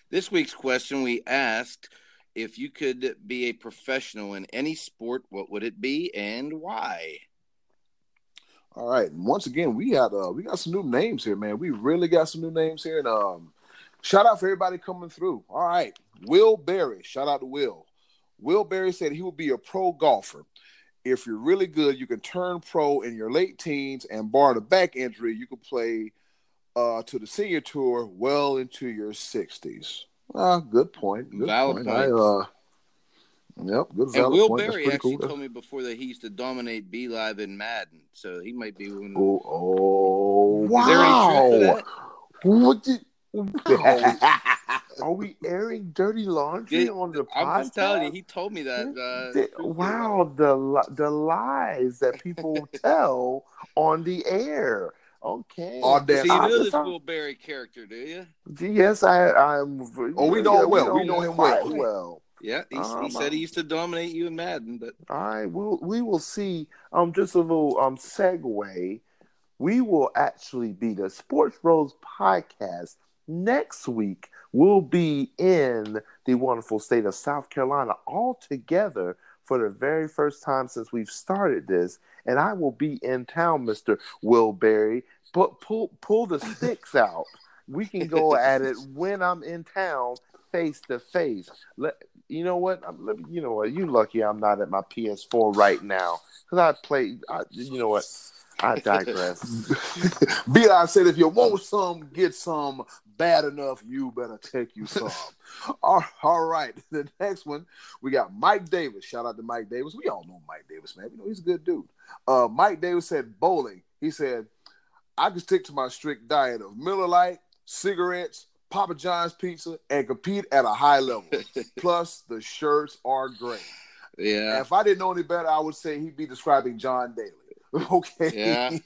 S3: This week's question we asked if you could be a professional in any sport, what would it be and why?
S1: All right. Once again, we got uh we got some new names here, man. We really got some new names here. And um shout out for everybody coming through. All right. Will Berry. Shout out to Will. Will Berry said he will be a pro golfer. If you're really good, you can turn pro in your late teens and barring a back injury, you can play uh, to the senior tour well into your 60s. Uh, good point. Good
S3: Valid
S1: point. I, uh, yep, good
S3: And Will
S1: point.
S3: Berry actually
S1: cool.
S3: told me before that he used to dominate B Live in Madden, so he might be one.
S1: Oh, oh,
S3: Is there any truth to
S1: wow.
S2: What did? Wow. Are we airing dirty laundry
S3: Yeah,
S2: on the podcast?
S3: I'm just telling you, he told me that. Uh,
S2: The- wow, the the lies that people tell on the air. Okay.
S1: Audacity.
S3: So you
S2: I
S3: know
S2: just-
S3: this Will Berry character, do you?
S2: Yes, I. I'm.
S1: Oh, we know him well. We
S2: know
S1: know him
S2: quite
S1: well.
S2: well.
S3: Yeah, he,
S2: Um,
S3: he said he used to dominate you in Madden, but
S2: All right, we'll we will see. Um, just a little um segue. We will actually be the Sports Bros podcast next week. We'll be in the wonderful state of South Carolina all together for the very first time since we've started this, and I will be in town, Mister Will Berry. But pull pull the sticks out. We can go at it when I'm in town, face to face. Let you know what? I'm, you know what? You lucky I'm not at my PS4 right now because I play. I, you know what? I digress.
S1: B I said, if you want some, get some. Bad enough, you better take you some. all, all right. The next one, we got Mike Davis. Shout out to Mike Davis. We all know Mike Davis, man. We know he's a good dude. Uh, Mike Davis said bowling. He said, I can stick to my strict diet of Miller Lite, cigarettes, Papa John's pizza, and compete at a high level. Plus, the shirts are great. And
S3: yeah,
S1: if I didn't know any better, I would say he'd be describing John Daly. Okay.
S3: Yeah.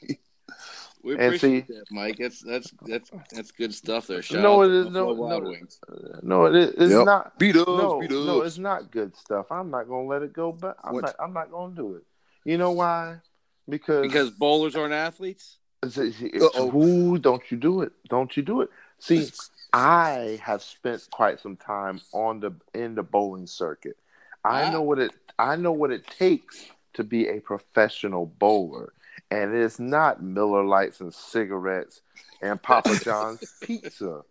S3: we
S2: And
S3: appreciate
S2: see-
S3: that, Mike. That's that's that's that's good stuff there. Shout
S2: No,
S3: out
S2: it no,
S3: Wild
S2: no.
S3: Wings.
S2: no, it is, it's
S1: Yep.
S2: not.
S1: Beat us,
S2: no,
S1: beat us.
S2: no, it's not good stuff. I'm not gonna let it go, but I'm
S1: What?
S2: not. I'm not gonna do it. You know why? Because
S3: Because bowlers aren't athletes.
S2: it's, it's, it's-
S1: Uh-oh.
S2: ooh, don't you do it? Don't you do it? See, I have spent quite some time on the in the bowling circuit. I
S3: Ah.
S2: know what it. I know what it takes to be a professional bowler, and it's not Miller Lights and cigarettes and Papa John's pizza.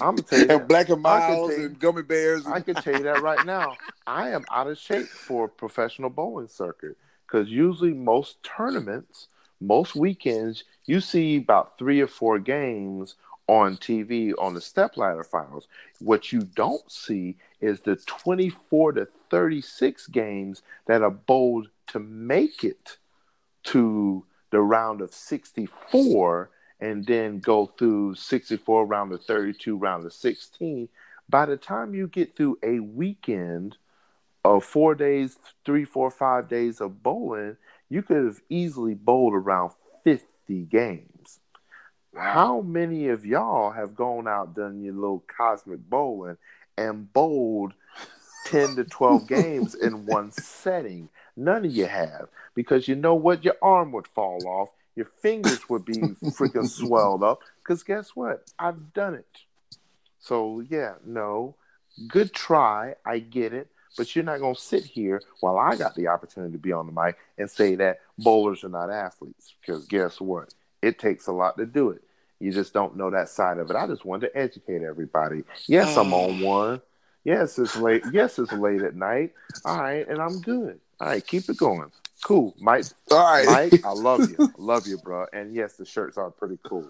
S2: I'm gonna tell you that.
S1: black and
S2: I can
S1: miles
S2: take-
S1: and gummy bears.
S2: I can tell you that right now. I am out of shape for a professional bowling circuit because usually most tournaments, most weekends, you see about three or four games on TV on the stepladder finals. What you don't see is the 24 to 36 games that are bowled to make it to the round of 64 and then go through 64 round of 32 round of 16 by the time you get through a weekend of four days three four five days of bowling you could have easily bowled around 50 games. How many of y'all have gone out done your little cosmic bowling and bowled 10 to 12 games in one setting none of you have. Because you know what? Your arm would fall off. Your fingers would be freaking swelled up. Because guess what? I've done it. So yeah no. Good try. I get it. But you're not going to sit here while i got the opportunity to be on the mic and say that bowlers are not athletes. Because guess what? It takes a lot to do it. You just don't know that side of it. I just wanted to educate everybody. Yes i'm on one. Yes it's late. Yes it's late at night. All right and i'm good all right keep it going cool mike
S1: All right.
S2: Mike, I love you. I love you, bro. And yes, the shirts are pretty cool.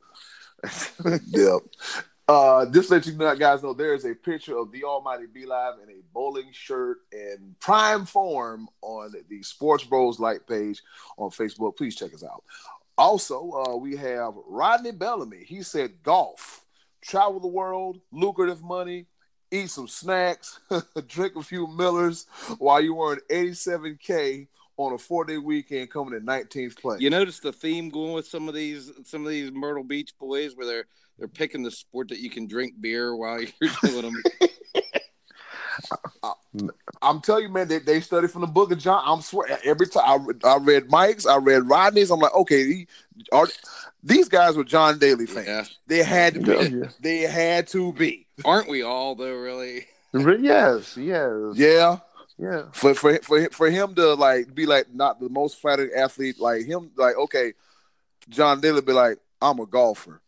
S1: yep. Uh, just let you guys know there is a picture of the Almighty B Live in a bowling shirt in prime form on the Sports Bros like page on Facebook. Please check us out. Also, uh, we have Rodney Bellamy. He said golf, travel the world, lucrative money, eat some snacks, drink a few Millers while you earn 87K on a four day weekend coming in 19th place.
S3: You notice the theme going with some of these some of these Myrtle Beach boys where they're they're picking the sport that you can drink beer while you're doing them.
S1: I'm telling you, man, they, they study from the book of John. I'm swear every time I, I read Mike's, I read Rodney's. I'm like, okay, he, are, these guys were John Daly fans. Yeah. They had to be. Yeah. They had to be.
S3: Aren't we all though? Really?
S2: Yes. Yes.
S1: Yeah.
S2: Yeah.
S1: For for for for him to like be like not the most flattering athlete, like him, like okay, John Daly be like, I'm a golfer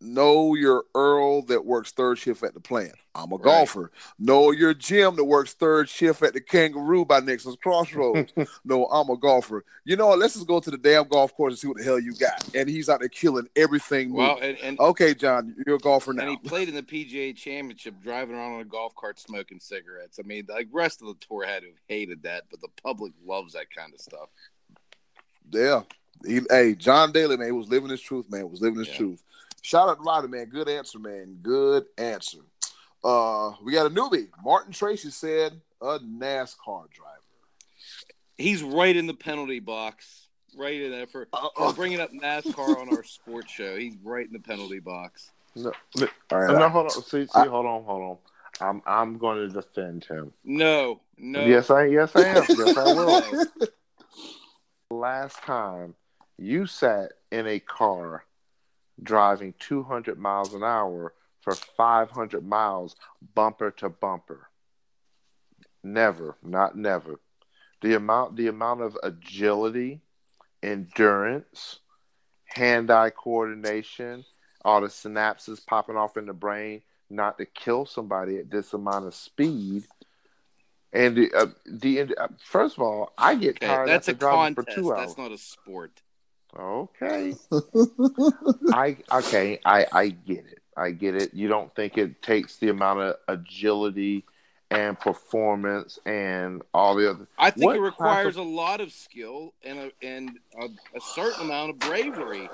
S1: know your Earl that works third shift at the plant. I'm a right. golfer. Know your Jim that works third shift at the Kangaroo by Nixon's Crossroads. no, I'm a golfer. You know what? Let's just go to the damn golf course and see what the hell you got. And he's out there killing everything.
S3: Well, and, and,
S1: okay, John, you're a golfer now.
S3: And he played in the PGA Championship, driving around on a golf cart, smoking cigarettes. I mean, like rest of the tour had to have hated that, but the public loves that kind of stuff.
S1: Yeah. He, hey, John Daly, man, he was living his truth, man. Was living his yeah. truth. Shout out to Ryder, man. Good answer, man. Good answer. Uh, we got a newbie. Martin Tracy said a NASCAR driver.
S3: He's right in the penalty box. Right in there for, for bringing up NASCAR on our sports show. He's right in the penalty box.
S2: No, all right. No, hold on. See, see, I, hold on, hold on. I'm I'm going to defend him.
S3: No, no.
S2: Yes, I yes I am. yes, I will. Last time you sat in a car driving 200 miles an hour for 500 miles bumper to bumper. Never, not never. The amount the amount of agility, endurance, hand-eye coordination, all the synapses popping off in the brain not to kill somebody at this amount of speed. And the, uh, the uh, first of all, I get okay, tired
S3: that's
S2: after
S3: a driving
S2: contest. for two
S3: hours. That's not a sport.
S2: Okay. I okay, I I get it. I get it. You don't think it takes the amount of agility and performance and all the other.
S3: I think what it requires of... a lot of skill and a and a, a, certain amount of bravery.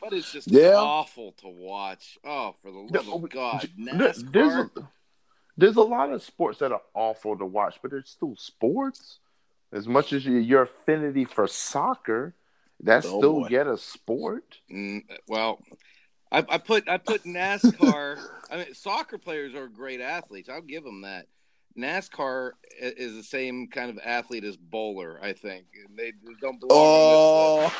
S3: But it's just yeah. awful to watch. Oh, for the love no, of God, NASCAR.
S2: There's a, there's a lot of sports that are awful to watch, but they're still sports. As much as your affinity for soccer, that's oh, still boy. yet a sport.
S3: Mm, well, I, I, put I put NASCAR. I mean, soccer players are great athletes. I'll give them that. NASCAR is the same kind of athlete as bowler. I think they don't belong.
S2: Oh,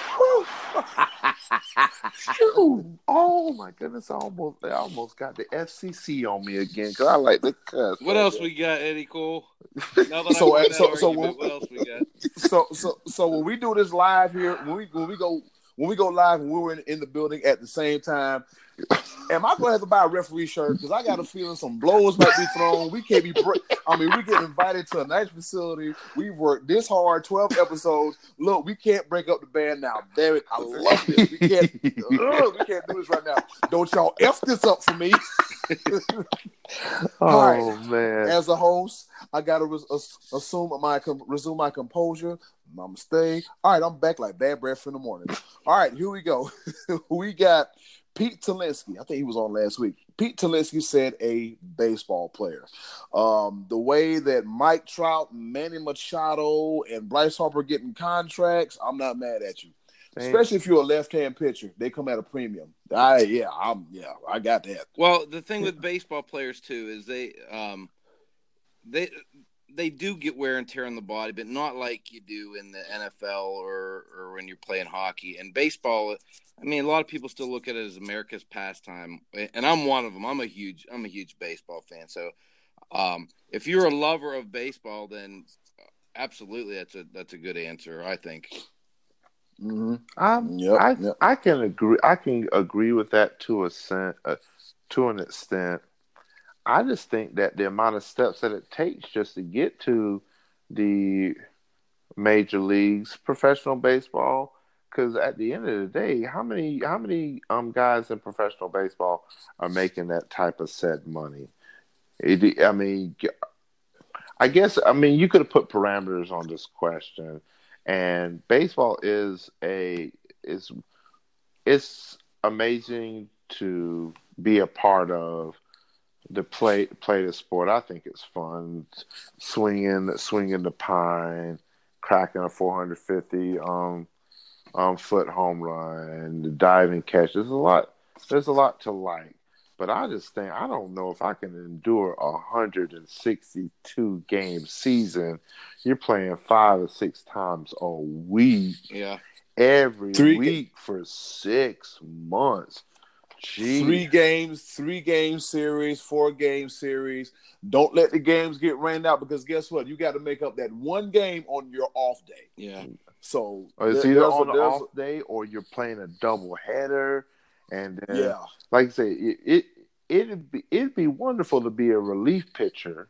S2: oh my goodness! I almost I almost got the FCC on me again because I like the cuss.
S3: What else we got, Eddy Kool? Now that so, so, so, so when, what else we got?
S1: So so so when we do this live here, when we when we go when we go live and we were in, in the building at the same time, am I gonna have to buy a referee shirt? Because I got a feeling some blows might be thrown. We can't be. Bre- I mean, we get invited to a nice facility. We worked this hard, twelve episodes. Look, we can't break up the band now. Damn it, I love this. We can't. uh, we can't do this right now. Don't y'all f this up for me.
S2: oh right. man!
S1: As a host, I gotta res- assume my resume my composure, my mistake. All right, I'm back like bad breath in the morning. All right, here we go. we got Pete Talinsky, I think he was on last week. Pete Talinsky said a baseball player. Um, the way that Mike Trout, Manny Machado, and Bryce Harper getting contracts, I'm not mad at you. Especially if you're a left-hand pitcher, they come at a premium. I yeah, I'm yeah, I got that.
S3: Well, the thing with baseball players too is they um they they do get wear and tear on the body, but not like you do in the NFL or or when you're playing hockey and baseball. I mean, a lot of people still look at it as America's pastime, and I'm one of them. I'm a huge I'm a huge baseball fan. So, um, if you're a lover of baseball, then absolutely that's a that's a good answer. I think.
S2: Mm-hmm. Um, yep, I yep. I can agree. I can agree with that to a sen- uh, to an extent. I just think that the amount of steps that it takes just to get to the major leagues, professional baseball, because at the end of the day, how many how many um guys in professional baseball are making that type of said money? It, I mean, I guess I mean you could have put parameters on this question, and baseball is a is it's amazing to be a part of the play play the sport. I think it's fun swinging swinging the pine, cracking a 450 um um, foot home run, the diving catch. There's a lot. There's a lot to like, but I just think I don't know if I can endure a 162 game season. You're playing five or six times a week.
S3: Yeah.
S2: Every three week for six months.
S1: Jeez. Three games, three game series, four game series. Don't let the games get rained out because guess what? You got to make up that one game on your off day.
S3: Yeah.
S1: So
S2: or it's either on an off day or you're playing a double header, and then, yeah, like I say, it, it it'd be it'd be wonderful to be a relief pitcher.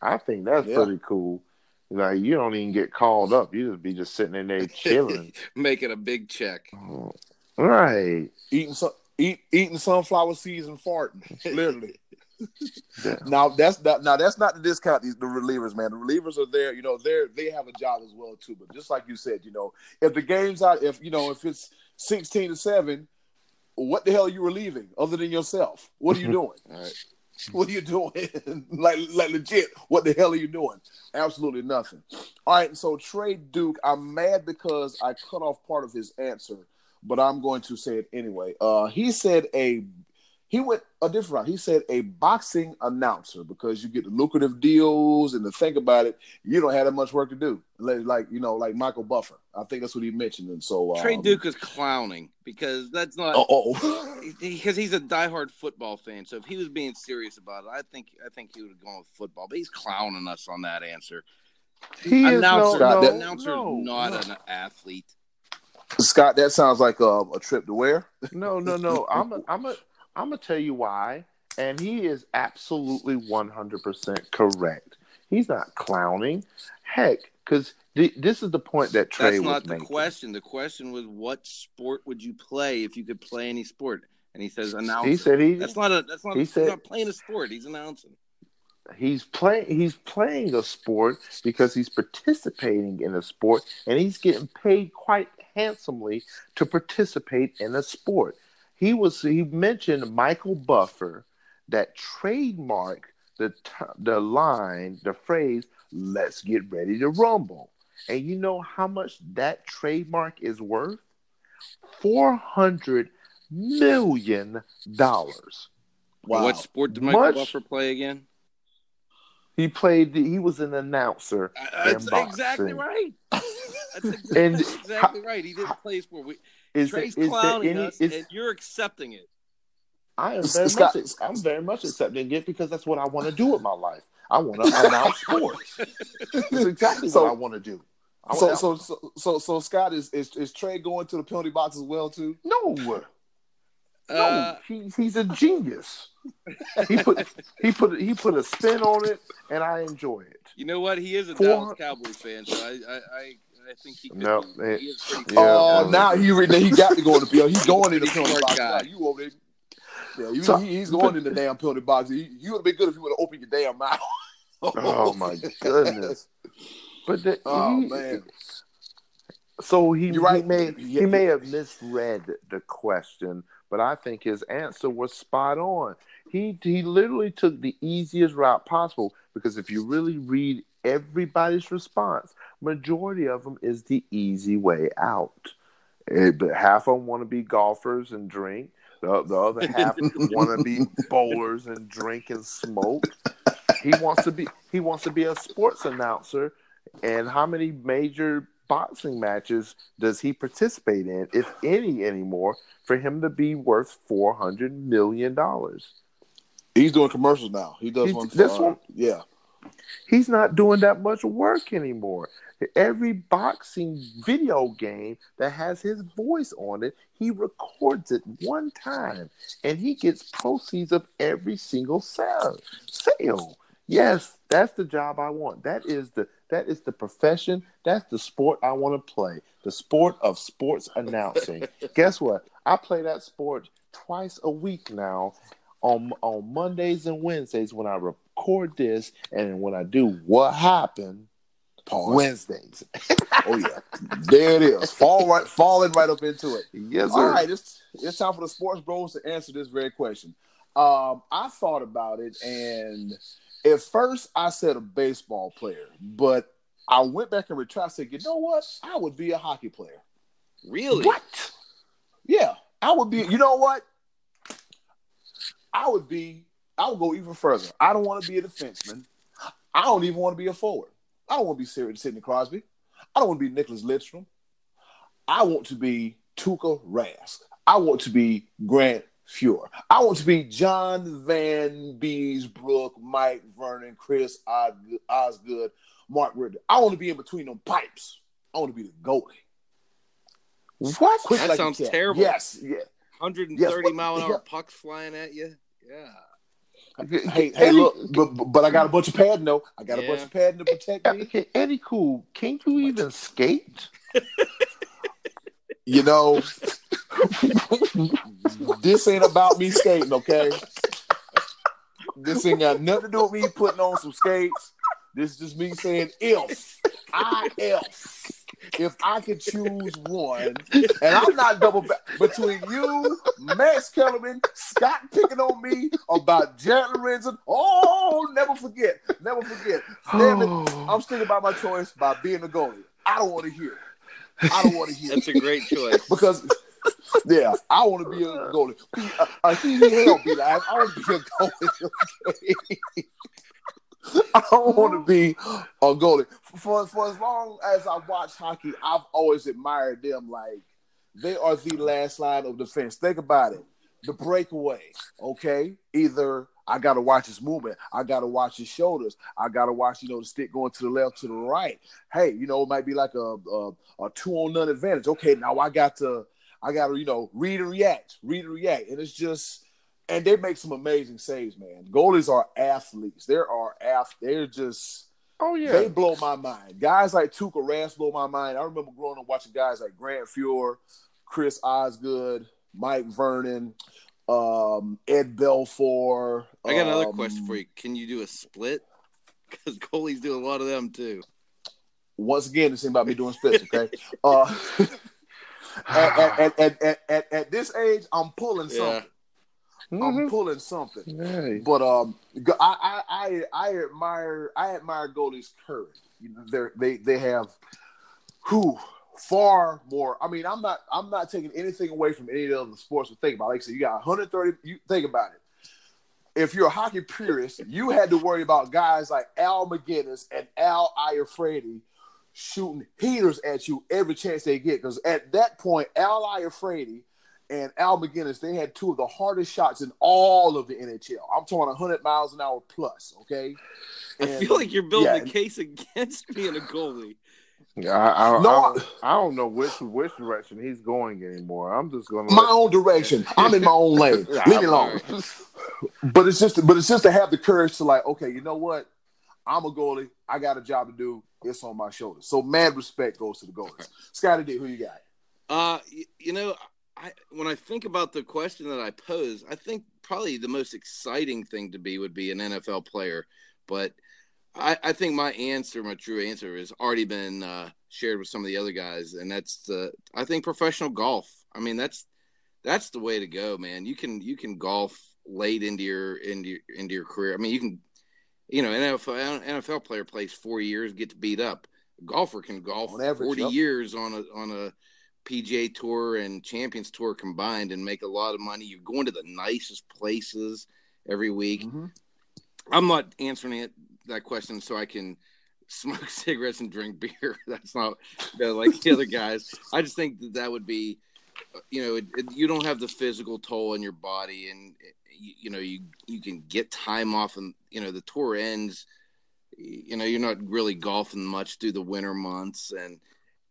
S2: I think that's yeah. pretty cool. Like you don't even get called up; you just be just sitting in there chilling,
S3: making a big check.
S2: right,
S1: eating some eat, eating sunflower seeds and farting, literally. now that's not now that's not to discount these the relievers, man. The relievers are there, you know, they're they have a job as well too. But just like you said, you know, if the game's out, if you know, if it's sixteen to seven, what the hell are you relieving other than yourself? What are you doing? right. What are you doing? like, like legit, what the hell are you doing? Absolutely nothing. All right, so Trey Duke, I'm mad because I cut off part of his answer, but I'm going to say it anyway. Uh, he said a he went a different route. He said a boxing announcer because you get the lucrative deals and to think about it, you don't have that much work to do. Like you know, like Michael Buffer. I think that's what he mentioned. And so
S3: Trey um, Duke is clowning because that's not. Oh, because he's a diehard football fan. So if he was being serious about it, I think I think he would have gone with football. But he's clowning us on that answer.
S2: He announcer,
S3: is no, no, announcer no, not no. an athlete.
S1: Scott, that sounds like a, a trip to where?
S2: No, no, no. I'm a, I'm a I'm gonna tell you why, and he is absolutely 100% correct. He's not clowning. Heck, because th- this is the point that Trey
S3: That's
S2: was
S3: not
S2: making.
S3: the question. The question was, what sport would you play if you could play any sport? And he says, announcer.
S2: He said he.
S3: That's not a. That's not. He said, not playing a sport. He's announcing.
S2: He's playing. He's playing a sport because he's participating in a sport, and he's getting paid quite handsomely to participate in a sport. He was he mentioned Michael Buffer that trademark the the line, the phrase "Let's get ready to rumble." And you know how much that trademark is worth? Four hundred million dollars.
S3: Wow. What sport did Michael much, Buffer play again?
S2: He played. He was an announcer.
S3: Uh, that's exactly right. That's exactly, and, exactly right. He didn't play sport. We, is Trey's there, is clowning any, us, is, and you're accepting it.
S2: I am very much. I'm very much accepting it because that's what I want to do with my life. I want to announce sports. That's exactly so, what I want to do.
S1: So, so, so, so, so, Scott is, is is Trey going to the penalty box as well too?
S2: No, no, uh, he, he's a genius. he put he put he put a spin on it, and I enjoy it.
S3: You know what? He is a Dallas Cowboys fan, so I, I, I I think he could.
S2: No,
S3: be, eh, he is
S1: pretty yeah, oh, now he he got to go in the field. He's going in the penalty box. Now. You over there? Yeah, you, so, he, he's going in the damn penalty box. He, you would have been good if you would have opened your damn mouth.
S2: oh my goodness! But the,
S1: oh he, man.
S2: So he, right. he may he may have misread the question, but I think his answer was spot on. He he literally took the easiest route possible because if you really read everybody's response, majority of them is the easy way out. It, but half of them want to be golfers and drink. The, the other half want to be bowlers and drink and smoke. He wants to be he wants to be a sports announcer. And how many major boxing matches does he participate in, if any anymore, for him to be worth four hundred million dollars?
S1: He's doing commercials now. He does one. For, this one, yeah.
S2: He's not doing that much work anymore. Every boxing video game that has his voice on it, he records it one time and he gets proceeds of every single sale. sale. Yes, that's the job I want. That is the that is the profession. That's the sport I want to play. The sport of sports announcing. Guess what? I play that sport twice a week now, on on Mondays and Wednesdays when I record this, and when I do what happened.
S1: Pause.
S2: Wednesdays.
S1: Oh yeah, there it is. Fall right, falling right up into it.
S2: Yes, sir.
S1: All right, it's it's time for the sports bros to answer this very question. Um, I thought about it, and at first I said a baseball player, but I went back and retried. Said, you know what? I would be a hockey player.
S3: Really?
S2: What?
S1: Yeah, I would be. You know what? I would be. I would go even further. I don't want to be a defenseman. I don't even want to be a forward. I don't want to be Sidney Sidney Crosby. I don't want to be Nicholas Lidstrom. I want to be Tuukka Rask. I want to be Grant Fuhr. I want to be John Vanbiesbrouck, Mike Vernon, Chris Osgood, Mark Ritter. I want to be in between them pipes. I want to be the goalie.
S2: What?
S1: Quick
S3: That
S1: like
S3: sounds terrible.
S1: Yes, yeah.
S3: 130
S1: Yes,
S3: mile an hour
S1: yeah.
S3: pucks flying at you. Yeah.
S1: Hey, hey,
S2: Eddie-
S1: look, but, but I got a bunch of padding though. I got a bunch of padding to protect me.
S2: Okay, Eddy Kool, can you even skate?
S1: You know, this ain't about me skating, okay? This ain't got nothing to do with me putting on some skates. This is just me saying if I if if I could choose one, and I'm not double back between you, Max Kellerman, Scott picking on me about Jared Lorenzen. Oh, never forget, never forget. Damn it, oh. I'm sticking by my choice by being a goalie. I don't want to hear. it. I don't want to hear. it
S3: That's a great choice.
S1: because yeah, I want to be a goalie. A, a uh, uh, he he hell be like, I want to be a goalie. I don't want to be a goalie. For for as long as I watch hockey, I've always admired them. Like they are the last line of defense. Think about it. The breakaway, okay? Either I got to watch his movement. I got to watch his shoulders. I got to watch, you know, the stick going to the left, to the right. Hey, you know, it might be like a a, a two on none advantage. Okay, now I got to, I got to, you know, read and react, read and react, and it's just, and they make some amazing saves, man. Goalies are athletes. There are ath. They're just.
S2: Oh yeah.
S1: They blow my mind. Guys like Tuukka Rask blow my mind. I remember growing up watching guys like Grant Fuhr, Chris Osgood, Mike Vernon, um, Ed Belfour.
S3: I got another
S1: um,
S3: question for you. Can you do a split? Because goalies do a lot of them too.
S1: Once again, this ain't about me doing splits, okay? uh, at, at, at, at, at, at, at this age, I'm pulling
S3: Yeah.
S1: something. I'm
S2: Mhm.
S1: pulling something.
S2: Hey.
S1: But um, I, I I I admire I admire goalies' courage. You know, they they they have who far more. I mean, I'm not I'm not taking anything away from any of the other sports. But think about, it. like I said, you got 130. You think about it. If you're a hockey purist, you had to worry about guys like Al MacInnis and Al Iafrate shooting heaters at you every chance they get. Because at that point, Al Iafrate and Al MacInnis, they had two of the hardest shots in all of the NHL. I'm talking 100 miles an hour plus. Okay.
S3: I feel like you're building
S1: yeah,
S3: a case against being a goalie.
S2: Yeah, I, I,
S1: No,
S2: I,
S1: I-
S2: don't, know which which direction he's going anymore. I'm just gonna
S1: my
S2: let-
S1: own direction. I'm in my own lane. Leave me alone. But it's just, but it's just to have the courage to like, okay, you know what? I'm a goalie. I got a job to do. It's on my shoulders. So mad respect goes to the goalies. Scotty D, who you got?
S3: Uh, you know, I when I think about the question that I pose, I think probably the most exciting thing to be would be an NFL player. But I, I think my answer, my true answer, has already been uh, shared with some of the other guys, and that's the I think professional golf. I mean, that's that's the way to go, man. You can you can golf late into your into your, into your career. I mean, you can, you know, NFL NFL player plays four years, gets beat up. A golfer can golf
S1: average,
S3: forty
S1: yep.
S3: years on a on a PGA Tour and Champions Tour combined and make a lot of money. You're going to the nicest places every week.
S1: Mm-hmm.
S3: I'm not answering it that question so I can smoke cigarettes and drink beer. That's not you know, like the other guys. I just think that that would be, you know, it, it, you don't have the physical toll on your body, and you, you know you you can get time off, and you know the tour ends. You know, you're not really golfing much through the winter months, and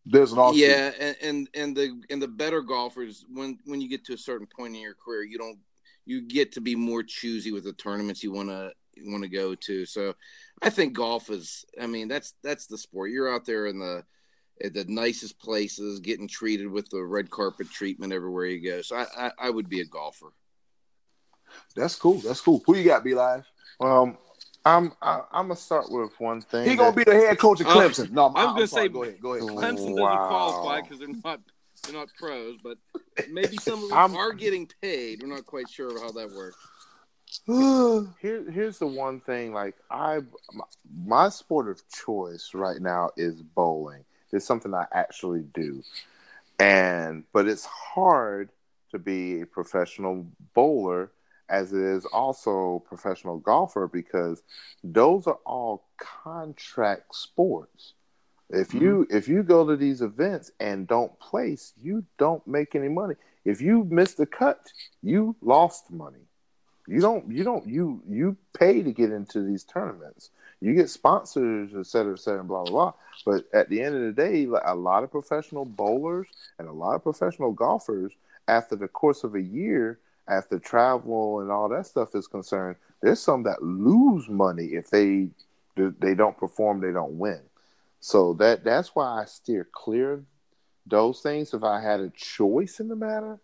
S1: There's an off.
S3: yeah, and, and and the and the better golfers when when you get to a certain point in your career, you don't you get to be more choosy with the tournaments you want to want to go to. So I think golf is. I mean, that's that's the sport. You're out there in the at the nicest places, getting treated with the red carpet treatment everywhere you go. So I, I, I would be a golfer.
S1: That's cool. That's cool. Who you got, Be Live?
S2: Well, I'm I, I'm gonna start with one thing.
S1: He gonna
S2: that-
S1: be the head coach of
S3: Uh,
S1: Clemson. no, I'm,
S3: I was
S1: I'm
S3: gonna
S1: sorry.
S3: say-
S1: go ahead. Go ahead.
S3: Clemson doesn't
S2: Wow.
S3: qualify because they're not they're not pros, but maybe some of them
S2: I'm-
S3: are getting paid. We're not quite sure how that works.
S2: Here, here's the one thing. Like I, my, my sport of choice right now is bowling. It's something I actually do, and but it's hard to be a professional bowler as it is also professional golfer because those are all contract sports. If mm-hmm. you if you go to these events and don't place, you don't make any money. If you miss the cut, you lost money. You don't you don't you you pay to get into these tournaments. You get sponsors, et cetera, et cetera, blah blah blah. But at the end of the day, a lot of professional bowlers and a lot of professional golfers, after the course of a year, after travel and all that stuff is concerned, there's some that lose money if they they don't perform, they don't win. So that that's why I steer clear of those things. If I had a choice in the matter,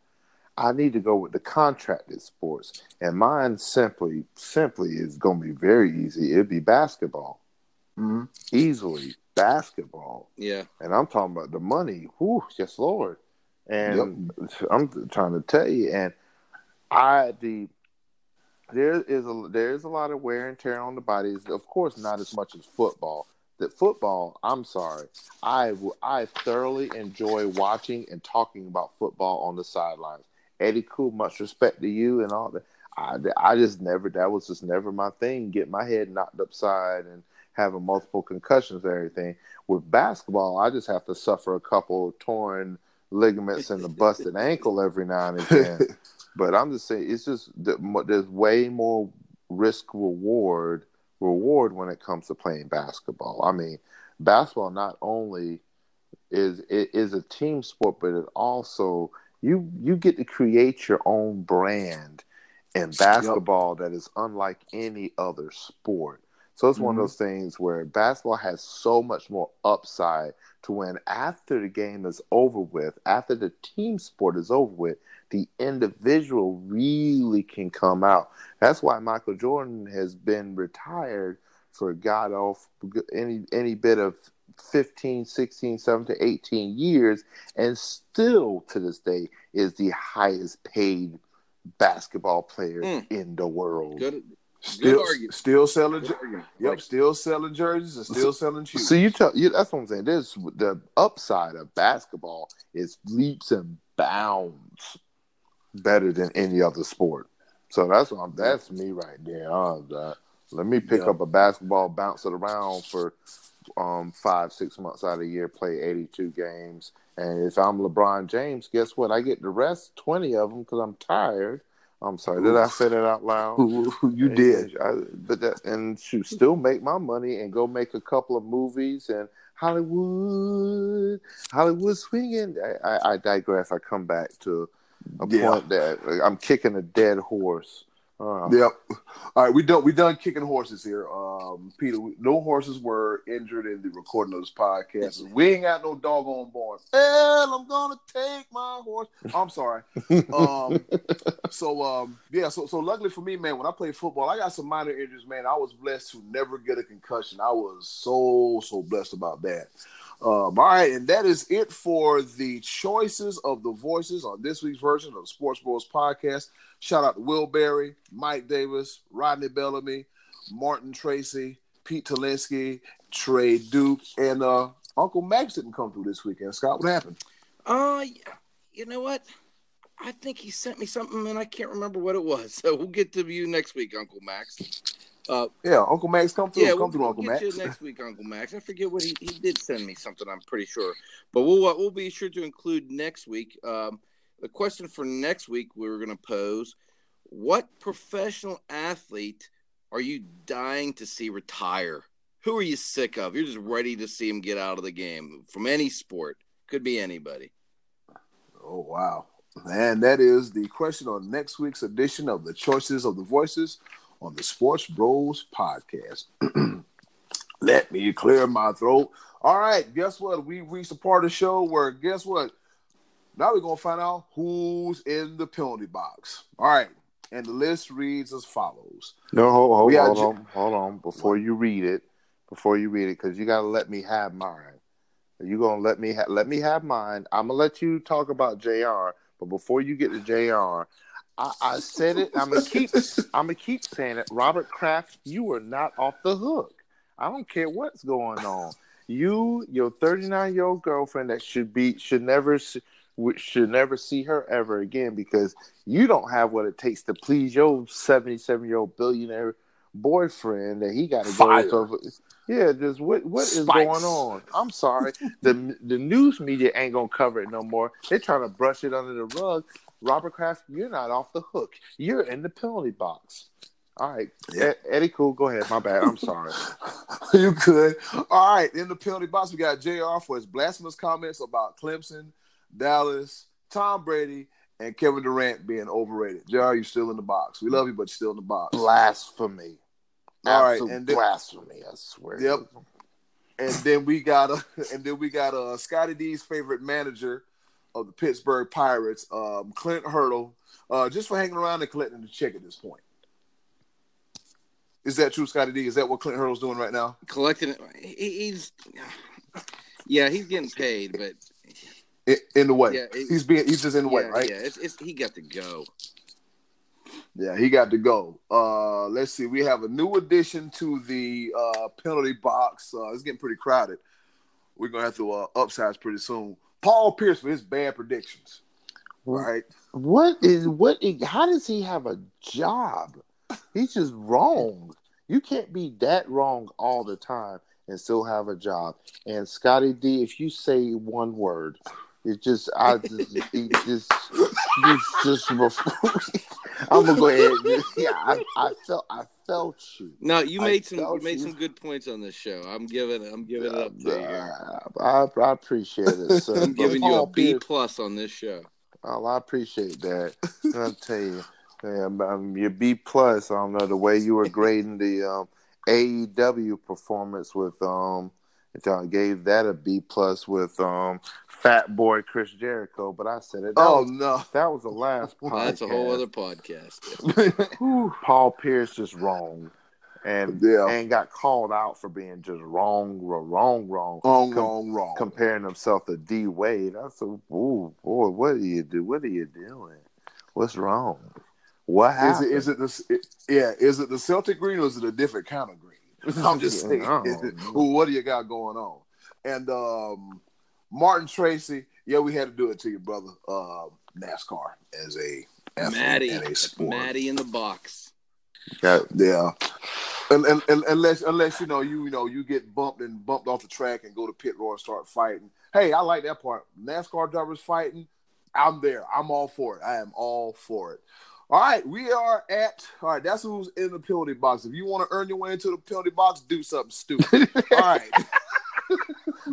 S2: I need to go with the contracted sports. And mine simply simply is going to be very easy. It'd be basketball,
S1: mm-hmm.
S2: easily basketball.
S3: Yeah,
S2: And I'm talking about the money. Whew, yes, Lord. And I'm trying to tell you, and I the there is a there is a lot of wear and tear on the bodies. Of course, not as much as football. That football, I'm sorry, I I thoroughly enjoy watching and talking about football on the sidelines. Eddy Kool, much respect to you and all that. I, I just never that was just never my thing. Get my head knocked upside and having multiple concussions and everything. With basketball, I just have to suffer a couple torn ligaments and a busted ankle every now and again. But I'm just saying, it's just the- there's way more risk reward reward when it comes to playing basketball. I mean, basketball not only is it is a team sport, but it also you you get to create your own brand in basketball that is unlike any other sport. So it's one
S1: Mhm.
S2: of those things where basketball has so much more upside to when after the game is over with, after the team sport is over with, the individual really can come out. That's why Michael Jordan has been retired for god off any any bit of 15, 16, 17, 18 years and still to this day is the highest paid basketball player
S3: Mm.
S2: in the world.
S3: good.
S1: Still,
S3: argument.
S1: still selling.
S3: good argument.
S1: Yep, still selling jerseys and still selling shoes.
S2: So you tell you that's what I'm saying. There's the upside of basketball is leaps and bounds better than any other sport. So that's what I'm, that's me right there. Uh, let me pick
S1: Yeah.
S2: up a basketball, bounce it around for um, five, six months out of the year, play 82 games, and if I'm LeBron James, guess what? I get the rest 20 of them because I'm tired. I'm sorry, did I say that out loud?
S1: you did.
S2: I, but that and shoot, still make my money and go make a couple of movies and Hollywood, Hollywood swinging. I, I, I digress. I come back to a
S1: Yeah.
S2: point that like, I'm kicking a dead horse. Uh,
S1: Yep. All right, we done we done kicking horses here. Um, Peter, we, no horses were injured in the recording of this podcast. We ain't got no doggone born. Hell, I'm gonna take my horse. I'm sorry. Um, so um, yeah. So so luckily for me, man, when I played football, I got some minor injuries, man. I was blessed to never get a concussion. I was so so blessed about that. Um, all right, and that is it for the choices of the voices on this week's version of the Sports Bros podcast. Shout out to Will Berry, Mike Davis, Rodney Bellamy, Martin Tracy, Pete Talinsky, Trey Duke, and uh, Uncle Max didn't come through this weekend. Scott, what happened?
S3: Uh, you know what? I think he sent me something and I can't remember what it was. So we'll get to you next week, Uncle Max. Uh,
S1: Yeah, Uncle Max come through.
S3: yeah,
S1: come
S3: we'll,
S1: through, Uncle
S3: get
S1: Max.
S3: you next week, Uncle Max. I forget what he, he did send me something. I'm pretty sure, but we'll uh, we'll be sure to include next week. Um, the question for next week we were going to pose: What professional athlete are you dying to see retire? Who are you sick of? You're just ready to see him get out of the game from any sport. Could be anybody.
S1: Oh wow. And that is the question on next week's edition of the Choices of the Voices on the Sports Bros podcast. Let me clear my throat. All right, guess what? We reached the part of the show where guess what? Now we're gonna find out who's in the penalty box. All right, and the list reads as follows.
S2: No, hold, hold, hold on, hold on. Before you read it, before you read it, because you gotta let me have mine. You gonna let me ha- let me have mine. I'm gonna let you talk about Jr. But before you get to Jr., I, I said it. I'm gonna keep. I'm gonna keep saying it. Robert Kraft, you are not off the hook. I don't care what's going on. You, your 39 year old girlfriend that should be should never should never see her ever again because you don't have what it takes to please your 77 year old billionaire boyfriend that he got to go over. Yeah, just what what is
S1: Spice.
S2: going on? I'm sorry, the the news media ain't gonna cover it no more. They're trying to brush it under the rug. Robert Kraft, you're not off the hook. You're in the penalty box. All right,
S1: Yeah.
S2: Ed- Eddy, Kool. Go ahead. My bad. I'm sorry.
S1: you could. All right, in the penalty box, we got Jr. for his blasphemous comments about Clemson, Dallas, Tom Brady, and Kevin Durant being overrated. Jr., you are still in the box. We love you, but you're still in the box.
S2: Blasphemy.
S1: All right,
S2: Absolute
S1: and then-
S2: blasphemy. I swear.
S1: Yep. And then we got a, and then we got a Scotty D's favorite manager of the Pittsburgh Pirates, um, Clint Hurdle, uh, just for hanging around and collecting the check at this point. Is that true, Scotty D? Is that what Clint Hurdle's doing right now?
S3: Collecting it. He's yeah, he's getting paid, but
S1: In, in the way,
S3: Yeah, it-
S1: he's being he's just in the
S3: yeah,
S1: way, right?
S3: yeah, it's, it's he got to go.
S1: Yeah, he got to go. Uh, let's see. We have a new addition to the uh, penalty box. Uh, it's getting pretty crowded. We're gonna have to uh, upsize pretty soon. Paul Pierce for his bad predictions. Right.
S2: What is what? is- How does he have a job? He's just wrong. You can't be that wrong all the time and still have a job. And Scotty D, if you say one word, it just I just it just just just I'm gonna go ahead. Yeah, I, I felt I felt you.
S3: No, you
S2: I
S3: made some you made
S2: you.
S3: some good points on this show. I'm giving I'm giving it up to you.
S2: I, I appreciate it, sir.
S3: I'm giving you a
S2: Paul
S3: B
S2: Pierce-
S3: plus on this show.
S2: Oh, I appreciate that. I'll tell you, man, um, your B plus. I don't know the way you were grading the um, AEW performance with um, I gave that a B plus with um, Fat Boy Chris Jericho, but I said it. That,
S1: Oh
S2: was,
S1: no.
S2: that was the last podcast.
S3: That's a whole other podcast.
S2: Paul Pierce just wrong, and
S1: Yeah.
S2: and got called out for being just wrong, wrong, wrong,
S1: Wrong,
S2: Com-
S1: wrong, wrong.
S2: comparing himself to D Wade. I said, "Ooh, boy, what do you do? What are you doing? What's wrong? What
S1: is
S2: happened?"
S1: it is it the it, yeah? Is it the Celtic green or is it a different kind of green? I'm just saying.
S2: I.
S1: Well, what do you got going on? And um, Martin Tracy, yeah, we had to do it to you, brother. Uh, NASCAR as a athlete
S3: Maddie,
S1: and a sport.
S3: Maddie in the box.
S2: Got-
S1: Yeah. And, and, and unless unless you know you you know you get bumped and bumped off the track and go to pit road and start fighting. Hey, I like that part. NASCAR drivers fighting. I'm there. I'm all for it. I am all for it. All right, we are at all right. That's who's in the penalty box. If you want to earn your way into the penalty box, do something stupid. all right.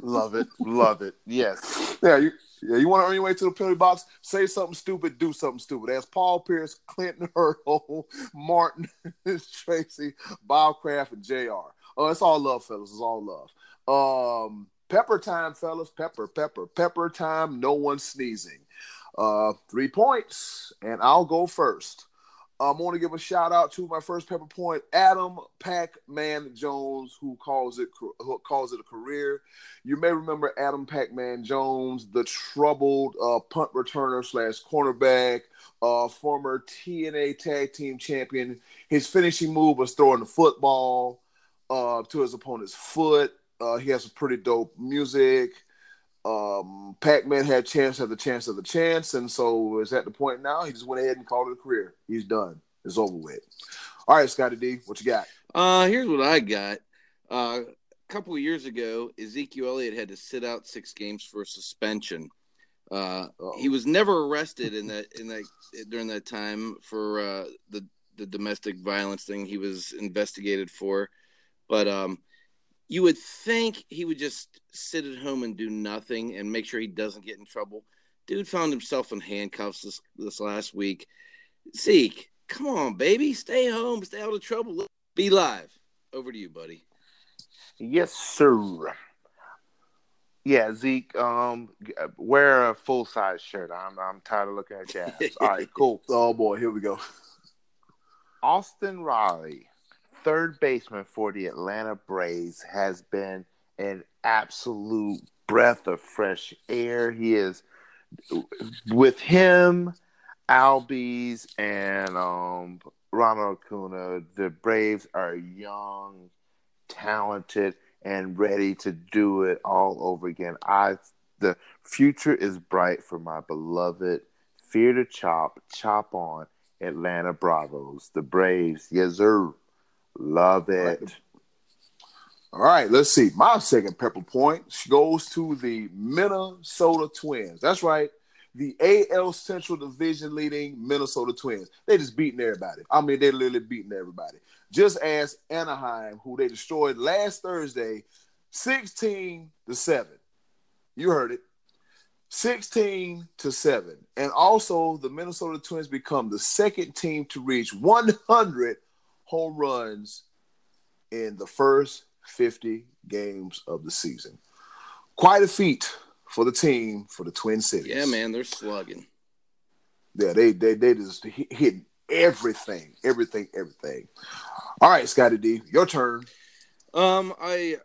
S2: love it, love it. Yes,
S1: Yeah, you yeah, you want to earn your way to the penalty box? Say something stupid, do something stupid. That's Paul Pierce, Clinton Hurdle, Martin Tracy, Bob Kraft, and Jr. Oh, it's all love, fellas. It's all love. Um, pepper time, fellas. Pepper, pepper, pepper time. No one sneezing. Uh, three points, and I'll go first. I want to give a shout out to my first pepper point, Adam Pac-Man Jones, who calls it who calls it a career. You may remember Adam Pac-Man Jones, the troubled uh, punt returner slash cornerback, uh, former TNA Tag Team Champion. His finishing move was throwing the football uh, to his opponent's foot. Uh, he has some pretty dope music. Um, Pac-Man had chance the chance of the chance, and so is at the point now. He just went ahead and called it a career. He's done. It's over with. All right, Scotty D, what you got?
S3: Uh, here's what I got. Uh, a couple of years ago, Ezekiel Elliott had to sit out six games for suspension. Uh, he was never arrested in that in that during that time for uh, the the domestic violence thing he was investigated for, but um, you would think he would just sit at home and do nothing and make sure he doesn't get in trouble. Dude found himself in handcuffs this this last week. Zeke, Come on, baby. Stay home. Stay out of trouble. Be live. Over to you, buddy.
S2: Yes, sir. Yeah, Zeke. Um, wear a full size shirt. I'm I'm tired of looking at jabs. All right, cool.
S1: Oh boy, here we go.
S2: Austin Riley, third baseman for the Atlanta Braves, has been an absolute breath of fresh air. He is with him, Albies, and um, Ronald Acuna. The Braves are young, talented, and ready to do it all over again. I the future is bright for my beloved Fear to Chop, Chop on Atlanta Bravos, the Braves. Yes, sir. Love it.
S1: All right, let's see. My second pepper point goes to the Minnesota Twins. That's right. The AL Central Division leading Minnesota Twins. They just beating everybody. I mean, they literally beating everybody. Just as Anaheim, who they destroyed last Thursday, 16 to 7. You heard it. 16 to 7. And also, the Minnesota Twins become the second team to reach 100 home runs in the first 50 games of the season. Quite a feat for the team for the Twin Cities.
S3: Yeah, man, they're slugging.
S1: Yeah, they they they just hit everything, everything, everything. All right, Scotty D, your turn.
S3: Um, I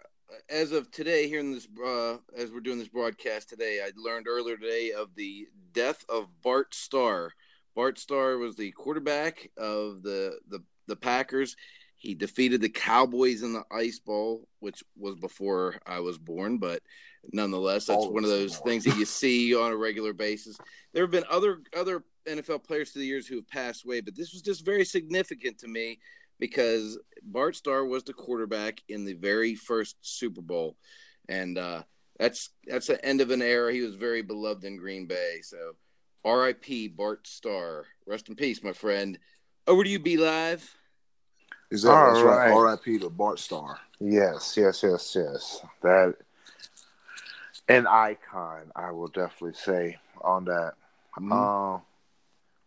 S3: as of today, here in this uh, as we're doing this broadcast today, I learned earlier today of the death of Bart Starr. Bart Starr was the quarterback of the the the Packers. He defeated the Cowboys in the Ice Bowl, which was before I was born, but nonetheless, that's Always one of those things that you see on a regular basis. There have been other other NFL players through the years who have passed away, but this was just very significant to me because Bart Starr was the quarterback in the very first Super Bowl, and uh, that's that's the end of an era. He was very beloved in Green Bay. So, R.I.P. Bart Starr. Rest in peace, my friend. Over to you, Be Live.
S1: Exactly. All that's right. right. R.I.P. to Bart Starr.
S2: Yes, yes, yes, yes. That an icon, I will definitely say on that. Mm-hmm. Uh,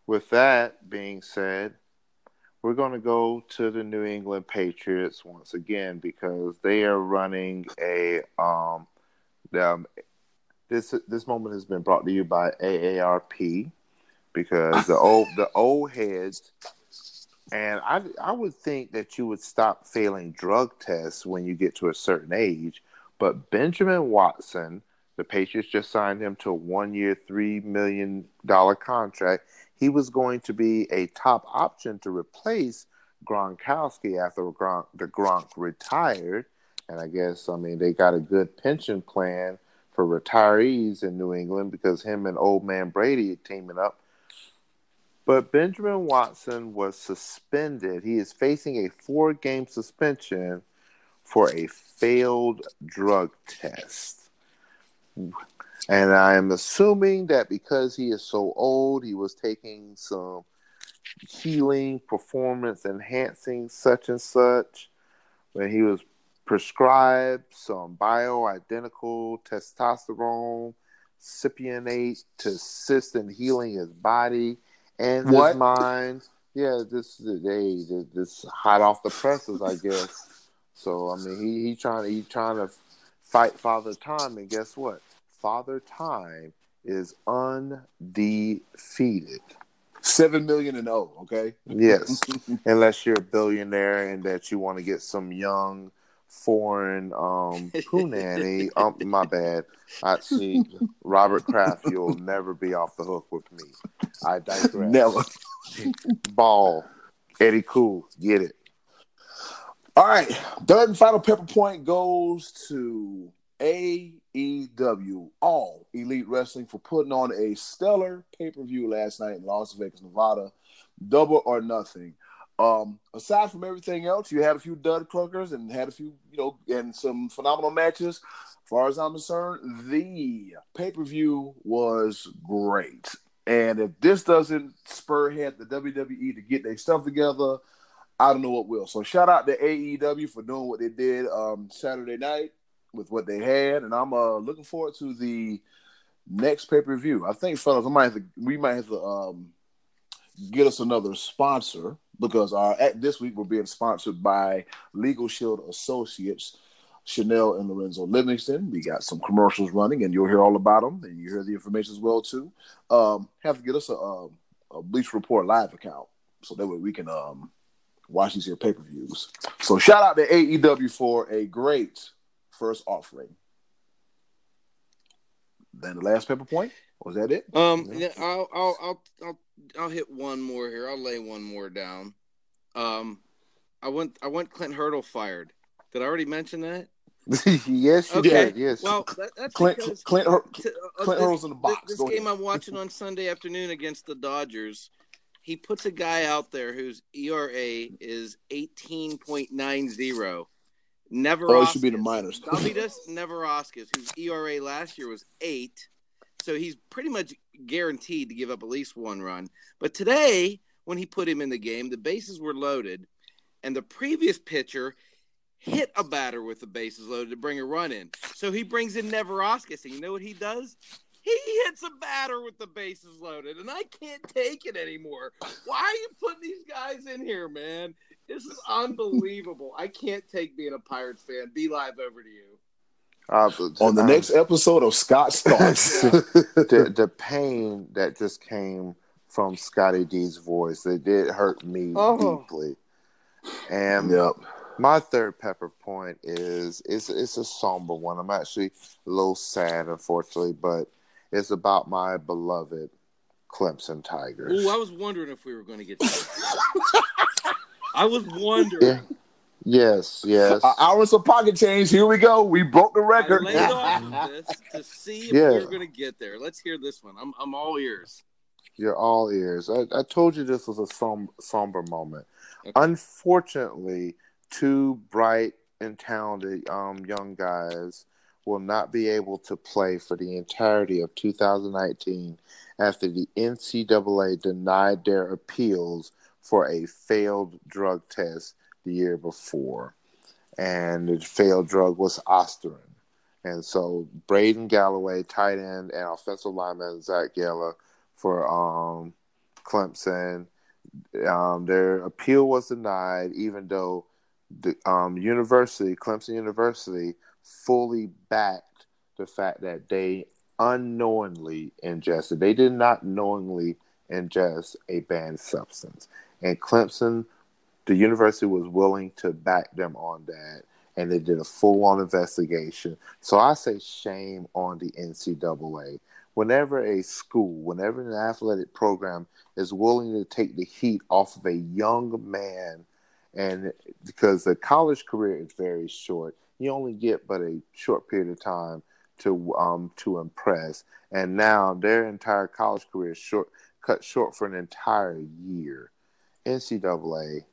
S2: with that being said, we're going to go to the New England Patriots once again because they are running a um, um this this moment has been brought to you by AARP because the old the old heads and I I would think that you would stop failing drug tests when you get to a certain age, but Benjamin Watson, the Patriots just signed him to a one year, three million dollar contract he was going to be a top option to replace Gronkowski after Gronk, the Gronk retired. And I guess, I mean, they got a good pension plan for retirees in New England because him and old man Brady teaming up. But Benjamin Watson was suspended. He is facing a four game suspension for a failed drug test. And I am assuming that because he is so old, he was taking some healing, performance enhancing, such and such, when he was prescribed some bioidentical testosterone cypionate to assist in healing his body and what? his mind. Yeah, this hey, this hot off the presses, I guess. So I mean, he he trying he trying to fight Father Time, and guess what? Father Time is undefeated.
S1: Seven million and oh, okay?
S2: Yes. Unless you're a billionaire and that you want to get some young foreign um nanny. um my bad. I see Robert Kraft, you'll never be off the hook with me. I digress.
S1: Never.
S2: Ball. Eddy Kool, get it.
S1: All right. Third and final pepper point goes to AEW, All Elite Wrestling, for putting on a stellar pay per view last night in Las Vegas, Nevada. Double or nothing. Um, aside from everything else, you had a few dud clunkers and had a few, you know, and some phenomenal matches. As far as I'm concerned, the pay per view was great. And if this doesn't spur ahead the WWE to get their stuff together, I don't know what will. So shout out to AEW for doing what they did um, Saturday night with what they had, and I'm uh, looking forward to the next pay per view. I think, fellas, I might have to, we might have to um, get us another sponsor because our at this week we're being sponsored by LegalShield Associates, Chanelle and Lorenzo Livingston. We got some commercials running, and you'll hear all about them, and you hear the information as well too. Um, have to get us a, a, Bleach Report live account so that way we can um, watch these here pay per views. So shout out to AEW for a great first offering. Then the last paper point was that it?
S3: Um, yeah, I'll, I'll, I'll, I'll, I'll hit one more here. I'll lay one more down. Um, I went, I went Clint Hurdle fired. Did I already mention that?
S2: yes, you
S3: Okay.
S2: did. Yes.
S3: Well, that, that's
S1: Clint
S3: because
S1: Clint Hur-
S3: t- uh,
S1: Clint
S3: this-
S1: Hurdle's in the box.
S3: This
S1: Go
S3: game. I'm watching on Sunday afternoon against the Dodgers, he puts a guy out there whose ERA is 18.90. Never.
S1: Oh, should be the minors.
S3: Dovydas Neverauskas, whose ERA last year was eight, so he's pretty much guaranteed to give up at least one run. But today, when he put him in the game, the bases were loaded, and the previous pitcher hit a batter with the bases loaded to bring a run in. So he brings in Neverauskas, and you know what he does? He hits a batter with the bases loaded, and I can't take it anymore. Why are you putting these guys in here, man? This is unbelievable. I can't take being a Pirates fan. Be live over to you.
S2: Uh, but-
S1: On the
S2: um,
S1: next episode of Scott Starks.
S2: the the pain that just came from Scotty D's voice, it did hurt me
S3: Oh.
S2: deeply. And
S1: yep.
S2: my third pepper point is it's it's a somber one. I'm actually a little sad, unfortunately, but it's about my beloved Clemson Tigers.
S3: Ooh, I was wondering if we were going to get. I was wondering.
S2: Yeah. Yes, yes.
S1: Our hours of pocket change. Here we go. We broke the
S3: I
S1: record.
S3: laid off this to see if
S2: Yeah.
S3: we're going to get there. Let's hear this one. I'm, I'm all ears.
S2: You're all ears. I, I told you this was a som- somber moment.
S3: Okay.
S2: Unfortunately, two bright and talented um, young guys will not be able to play for the entirety of 2019 after the NCAA denied their appeals for a failed drug test the year before. And the failed drug was Ostarine. And so Braden Galloway, tight end, and offensive lineman Zach Giella for um, Clemson. Um, their appeal was denied, even though the um, university, Clemson University, fully backed the fact that they unknowingly ingested. They did not knowingly ingest a banned substance, and Clemson, the university, was willing to back them on that, and they did a full-on investigation. So I say shame on the NCAA whenever a school, whenever an athletic program is willing to take the heat off of a young man, and because the college career is very short, you only get but a short period of time to um to impress, and now their entire college career is short cut short for an entire year. NCAA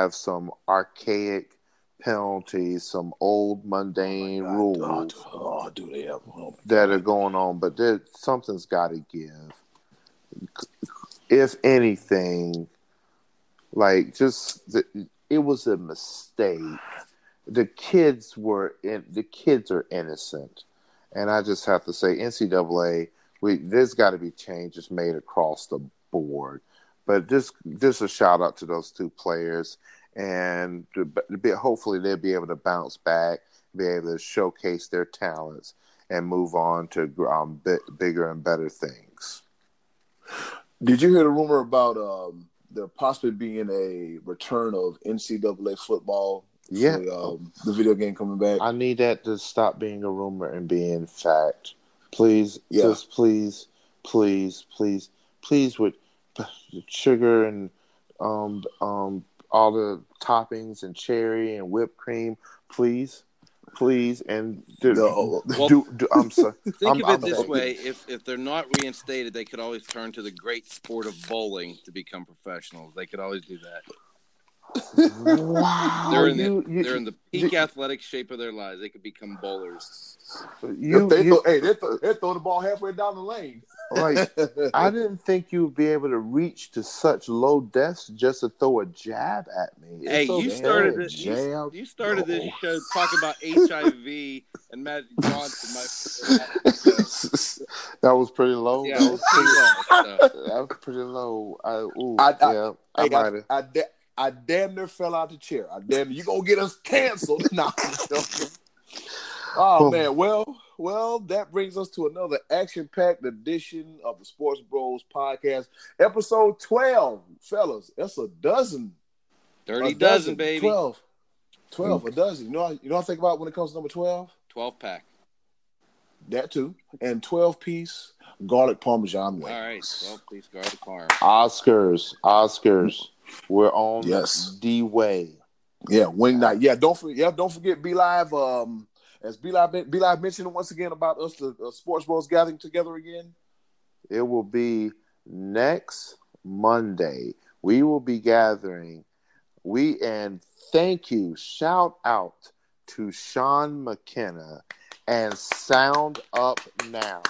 S2: have some archaic penalties, some old mundane
S1: Oh,
S2: rules.
S1: Oh, do they have? Oh,
S2: that are going on, but there something's got to give. If anything, like just the, it was a mistake. The kids were in, the kids are innocent, and I just have to say, NCAA, we there's got to be changes made across the board. But just just a shout out to those two players, and be, hopefully they'll be able to bounce back, be able to showcase their talents, and move on to um, bi- bigger and better things.
S1: Did you hear the rumor about um, there possibly being a return of NCAA football?
S2: Yeah.
S1: for, um, the video game coming back.
S2: I need that to stop being a rumor and being fact. Please,
S1: Yeah.
S2: just please, please, please, please, with sugar and um um all the toppings and cherry and whipped cream, please, please, and do,
S1: No.
S2: do, do, I'm sorry.
S3: Think
S2: I'm-
S3: of it
S2: I'm-
S3: this way: if if they're not reinstated, they could always turn to the great sport of bowling to become professionals. They could always do that.
S2: Wow,
S3: They're in the
S2: you, you,
S3: they're in the peak athletic shape of their lives. They could become bowlers.
S2: you,
S1: they
S2: you-
S1: throw, hey, they throw, they throw the ball halfway down the lane.
S2: Like, I didn't think you would be able to reach to such low depths just to throw a jab at me. It's
S3: Hey, you started this. You,
S2: Jab.
S3: you started this show talking about HIV and Magic Johnson. My,
S2: that was pretty low.
S3: yeah,
S2: that was pretty,
S3: pretty low, so.
S2: that was pretty low. I, ooh,
S1: I- I-
S2: yeah, I,
S1: Hey,
S2: might
S1: I. I, da- I damn near fell out the chair. I damn you gonna get us canceled. nah, oh
S2: Oh.
S1: man, well, well, that brings us to another action-packed edition of the Sports Bros podcast, episode twelve, fellas. That's a dozen.
S3: Dirty
S1: a
S3: dozen, baby.
S1: 12. 12, a dozen. You know, you know what I think about when it comes to number 12?
S3: 12 pack.
S1: That too. And 12 piece garlic parmesan wings.
S3: All right. 12 piece garlic parm.
S2: Oscars, Oscars. We're on
S1: Yes.
S2: the way.
S1: Yeah, wing night. Yeah, don't forget. Yeah, don't forget. Be live. Um, as Be Live, mentioned once again about us, the Sports Bros gathering together again.
S2: It will be next Monday. We will be gathering. We and thank you. Shout out to Sean McKenna and Sound Up Now.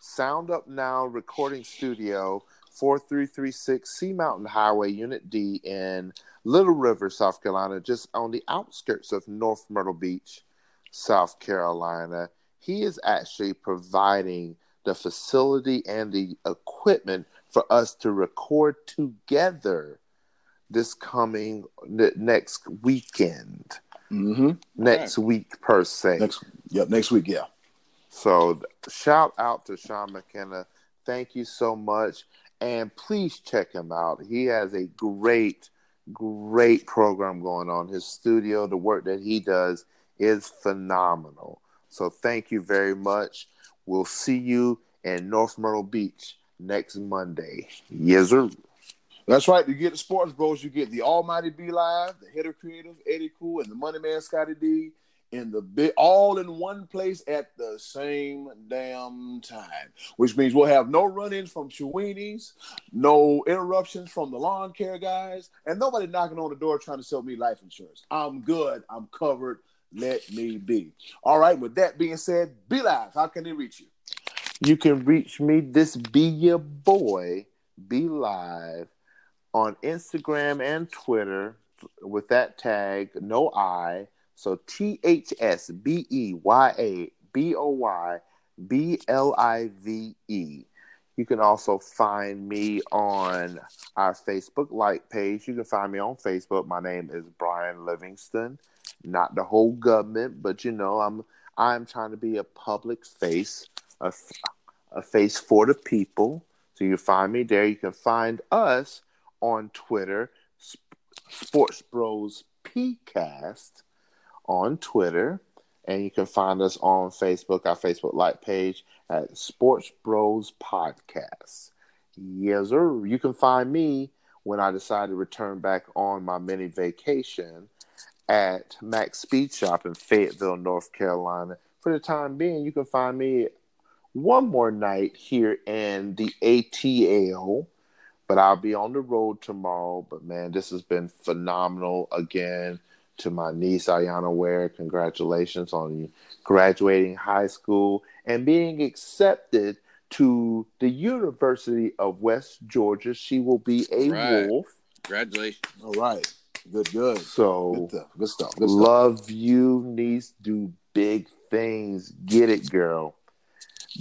S2: Sound Up Now Recording Studio, 4336 Sea Mountain Highway, Unit D in Little River, South Carolina, just on the outskirts of North Myrtle Beach, South Carolina. He is actually providing the facility and the equipment for us to record together this coming next weekend,
S1: Mm-hmm.
S2: next week per se.
S1: Next, yep, next week. Yeah.
S2: So shout out to Sean McKenna. Thank you so much. And please check him out. He has a great, great program going on. His studio, the work that he does is phenomenal. So thank you very much. We'll see you in North Myrtle Beach next Monday. Yes, sir.
S1: That's right. You get the Sports Bros. You get the Almighty B Live, the Header Creative, Eddy Kool, and the Money Man Scotty D in the big, all in one place at the same damn time. Which means we'll have no run-ins from Chewini's, no interruptions from the lawn care guys, and nobody knocking on the door trying to sell me life insurance. I'm good. I'm covered. Let me be. All right. With that being said, Be Live. How can they reach you?
S2: You can reach me, this be your boy, be live on Instagram and Twitter with that tag, no I. So T H S B E Y A B O Y B L I V E. You can also find me on our Facebook like page. You can find me on Facebook. My name is Brian Livingston. Not the whole government, but you know, I'm I'm trying to be a public face, a, a face for the people. So you find me there. You can find us on Twitter, Sports Bros PCast on Twitter. And you can find us on Facebook, our Facebook like page at Sports Bros Podcast. Yes, sir. You can find me when I decide to return back on my mini vacation at Max Speed Shop in Fayetteville, North Carolina. For the time being, you can find me one more night here in the ATL, but I'll be on the road tomorrow. But man, this has been phenomenal again. To my niece Ayana Ware, congratulations on graduating high school and being accepted to the University of West Georgia. She will be a
S3: Right.
S2: wolf.
S3: Congratulations.
S1: All right. Good, good.
S2: So
S1: Good stuff. Good stuff. Good stuff.
S2: love you, niece. Do big things. Get it, girl.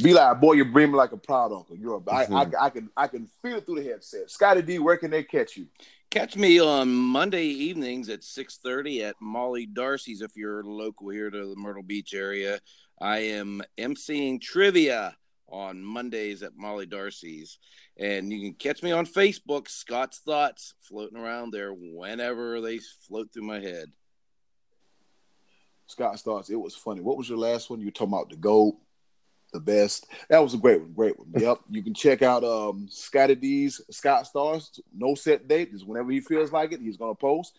S1: Be like, boy, you're breathing like a proud uncle. You're a, I,
S2: Mhm.
S1: I, I can I can feel it through the headset. Scotty D, where can they catch you?
S3: Catch me on Monday evenings at 6:30 at Molly Darcy's if you're local here to the Myrtle Beach area. I am emceeing trivia on Mondays at Molly Darcy's. And you can catch me on Facebook, Scott's Thoughts, floating around there whenever they float through my head.
S1: Scott's Thoughts. It was funny. What was your last one? You were talking about the goat, the best. That was a great one. Great one. Yep. You can check out um Scotty D's Scott's Thoughts. No set date. Just whenever he feels like it, he's gonna post.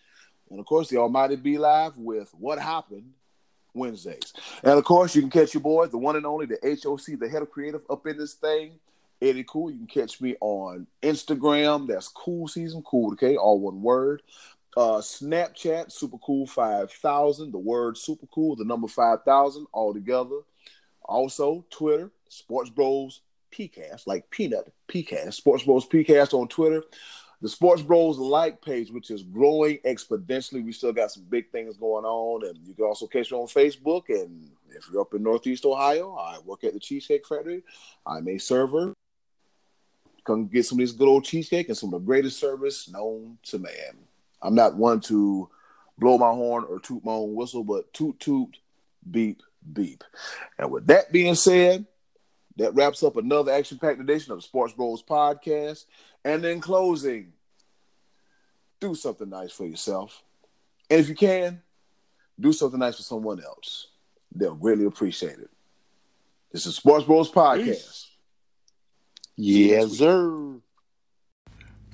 S1: And of course, the Almighty Be Live with What Happened Wednesdays. And of course, you can catch your boy, the one and only, the HOC, the head of creative, up in this thing. Eddy Kool. You can catch me on Instagram. That's Cool Season Cool. Okay, all one word. Uh, Snapchat, Super Cool Five Thousand. The word Super Cool, the number five thousand, all together. Also, Twitter, Sports Bros
S2: PCast, like peanut PCast, Sports Bros PCast on Twitter. The Sports Bros like page, which is growing exponentially. We still got some big things going on, and you can also catch me on Facebook. And if you're up in Northeast Ohio, I work at the Cheesecake Factory. I'm a server. Come get some of this good old cheesecake and some of the greatest service known to man. I'm not one to blow my horn or toot my own whistle, but toot toot, beep beep. And with that being said, that wraps up another action-packed edition of Sports Bros podcast. And in closing, do something nice for yourself. And if you can, do something nice for someone else. They'll greatly appreciate it. This is Sports Bros Podcast.
S3: Yes, sir.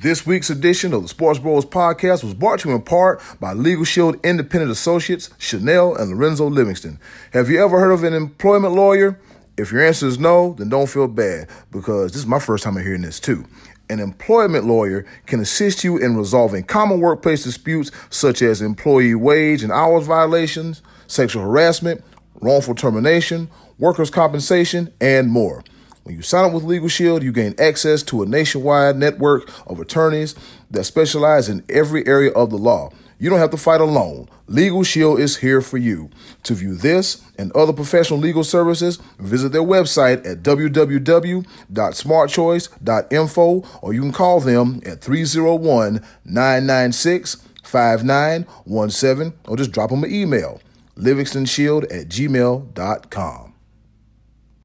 S1: This week's edition of the Sports Bros podcast was brought to you in part by LegalShield Independent Associates, Chanelle and Lorenzo Livingston. Have you ever heard of an employment lawyer? If your answer is no, then don't feel bad because this is my first time hearing this too. An employment lawyer can assist you in resolving common workplace disputes such as employee wage and hours violations, sexual harassment, wrongful termination, workers' compensation, and more. When you sign up with LegalShield, you gain access to a nationwide network of attorneys that specialize in every area of the law. You don't have to fight alone. LegalShield is here for you. To view this and other professional legal services, visit their website at www.smartchoice.info or you can call them at 301 996 5917 or just drop them an email livingstonshield at gmail.com.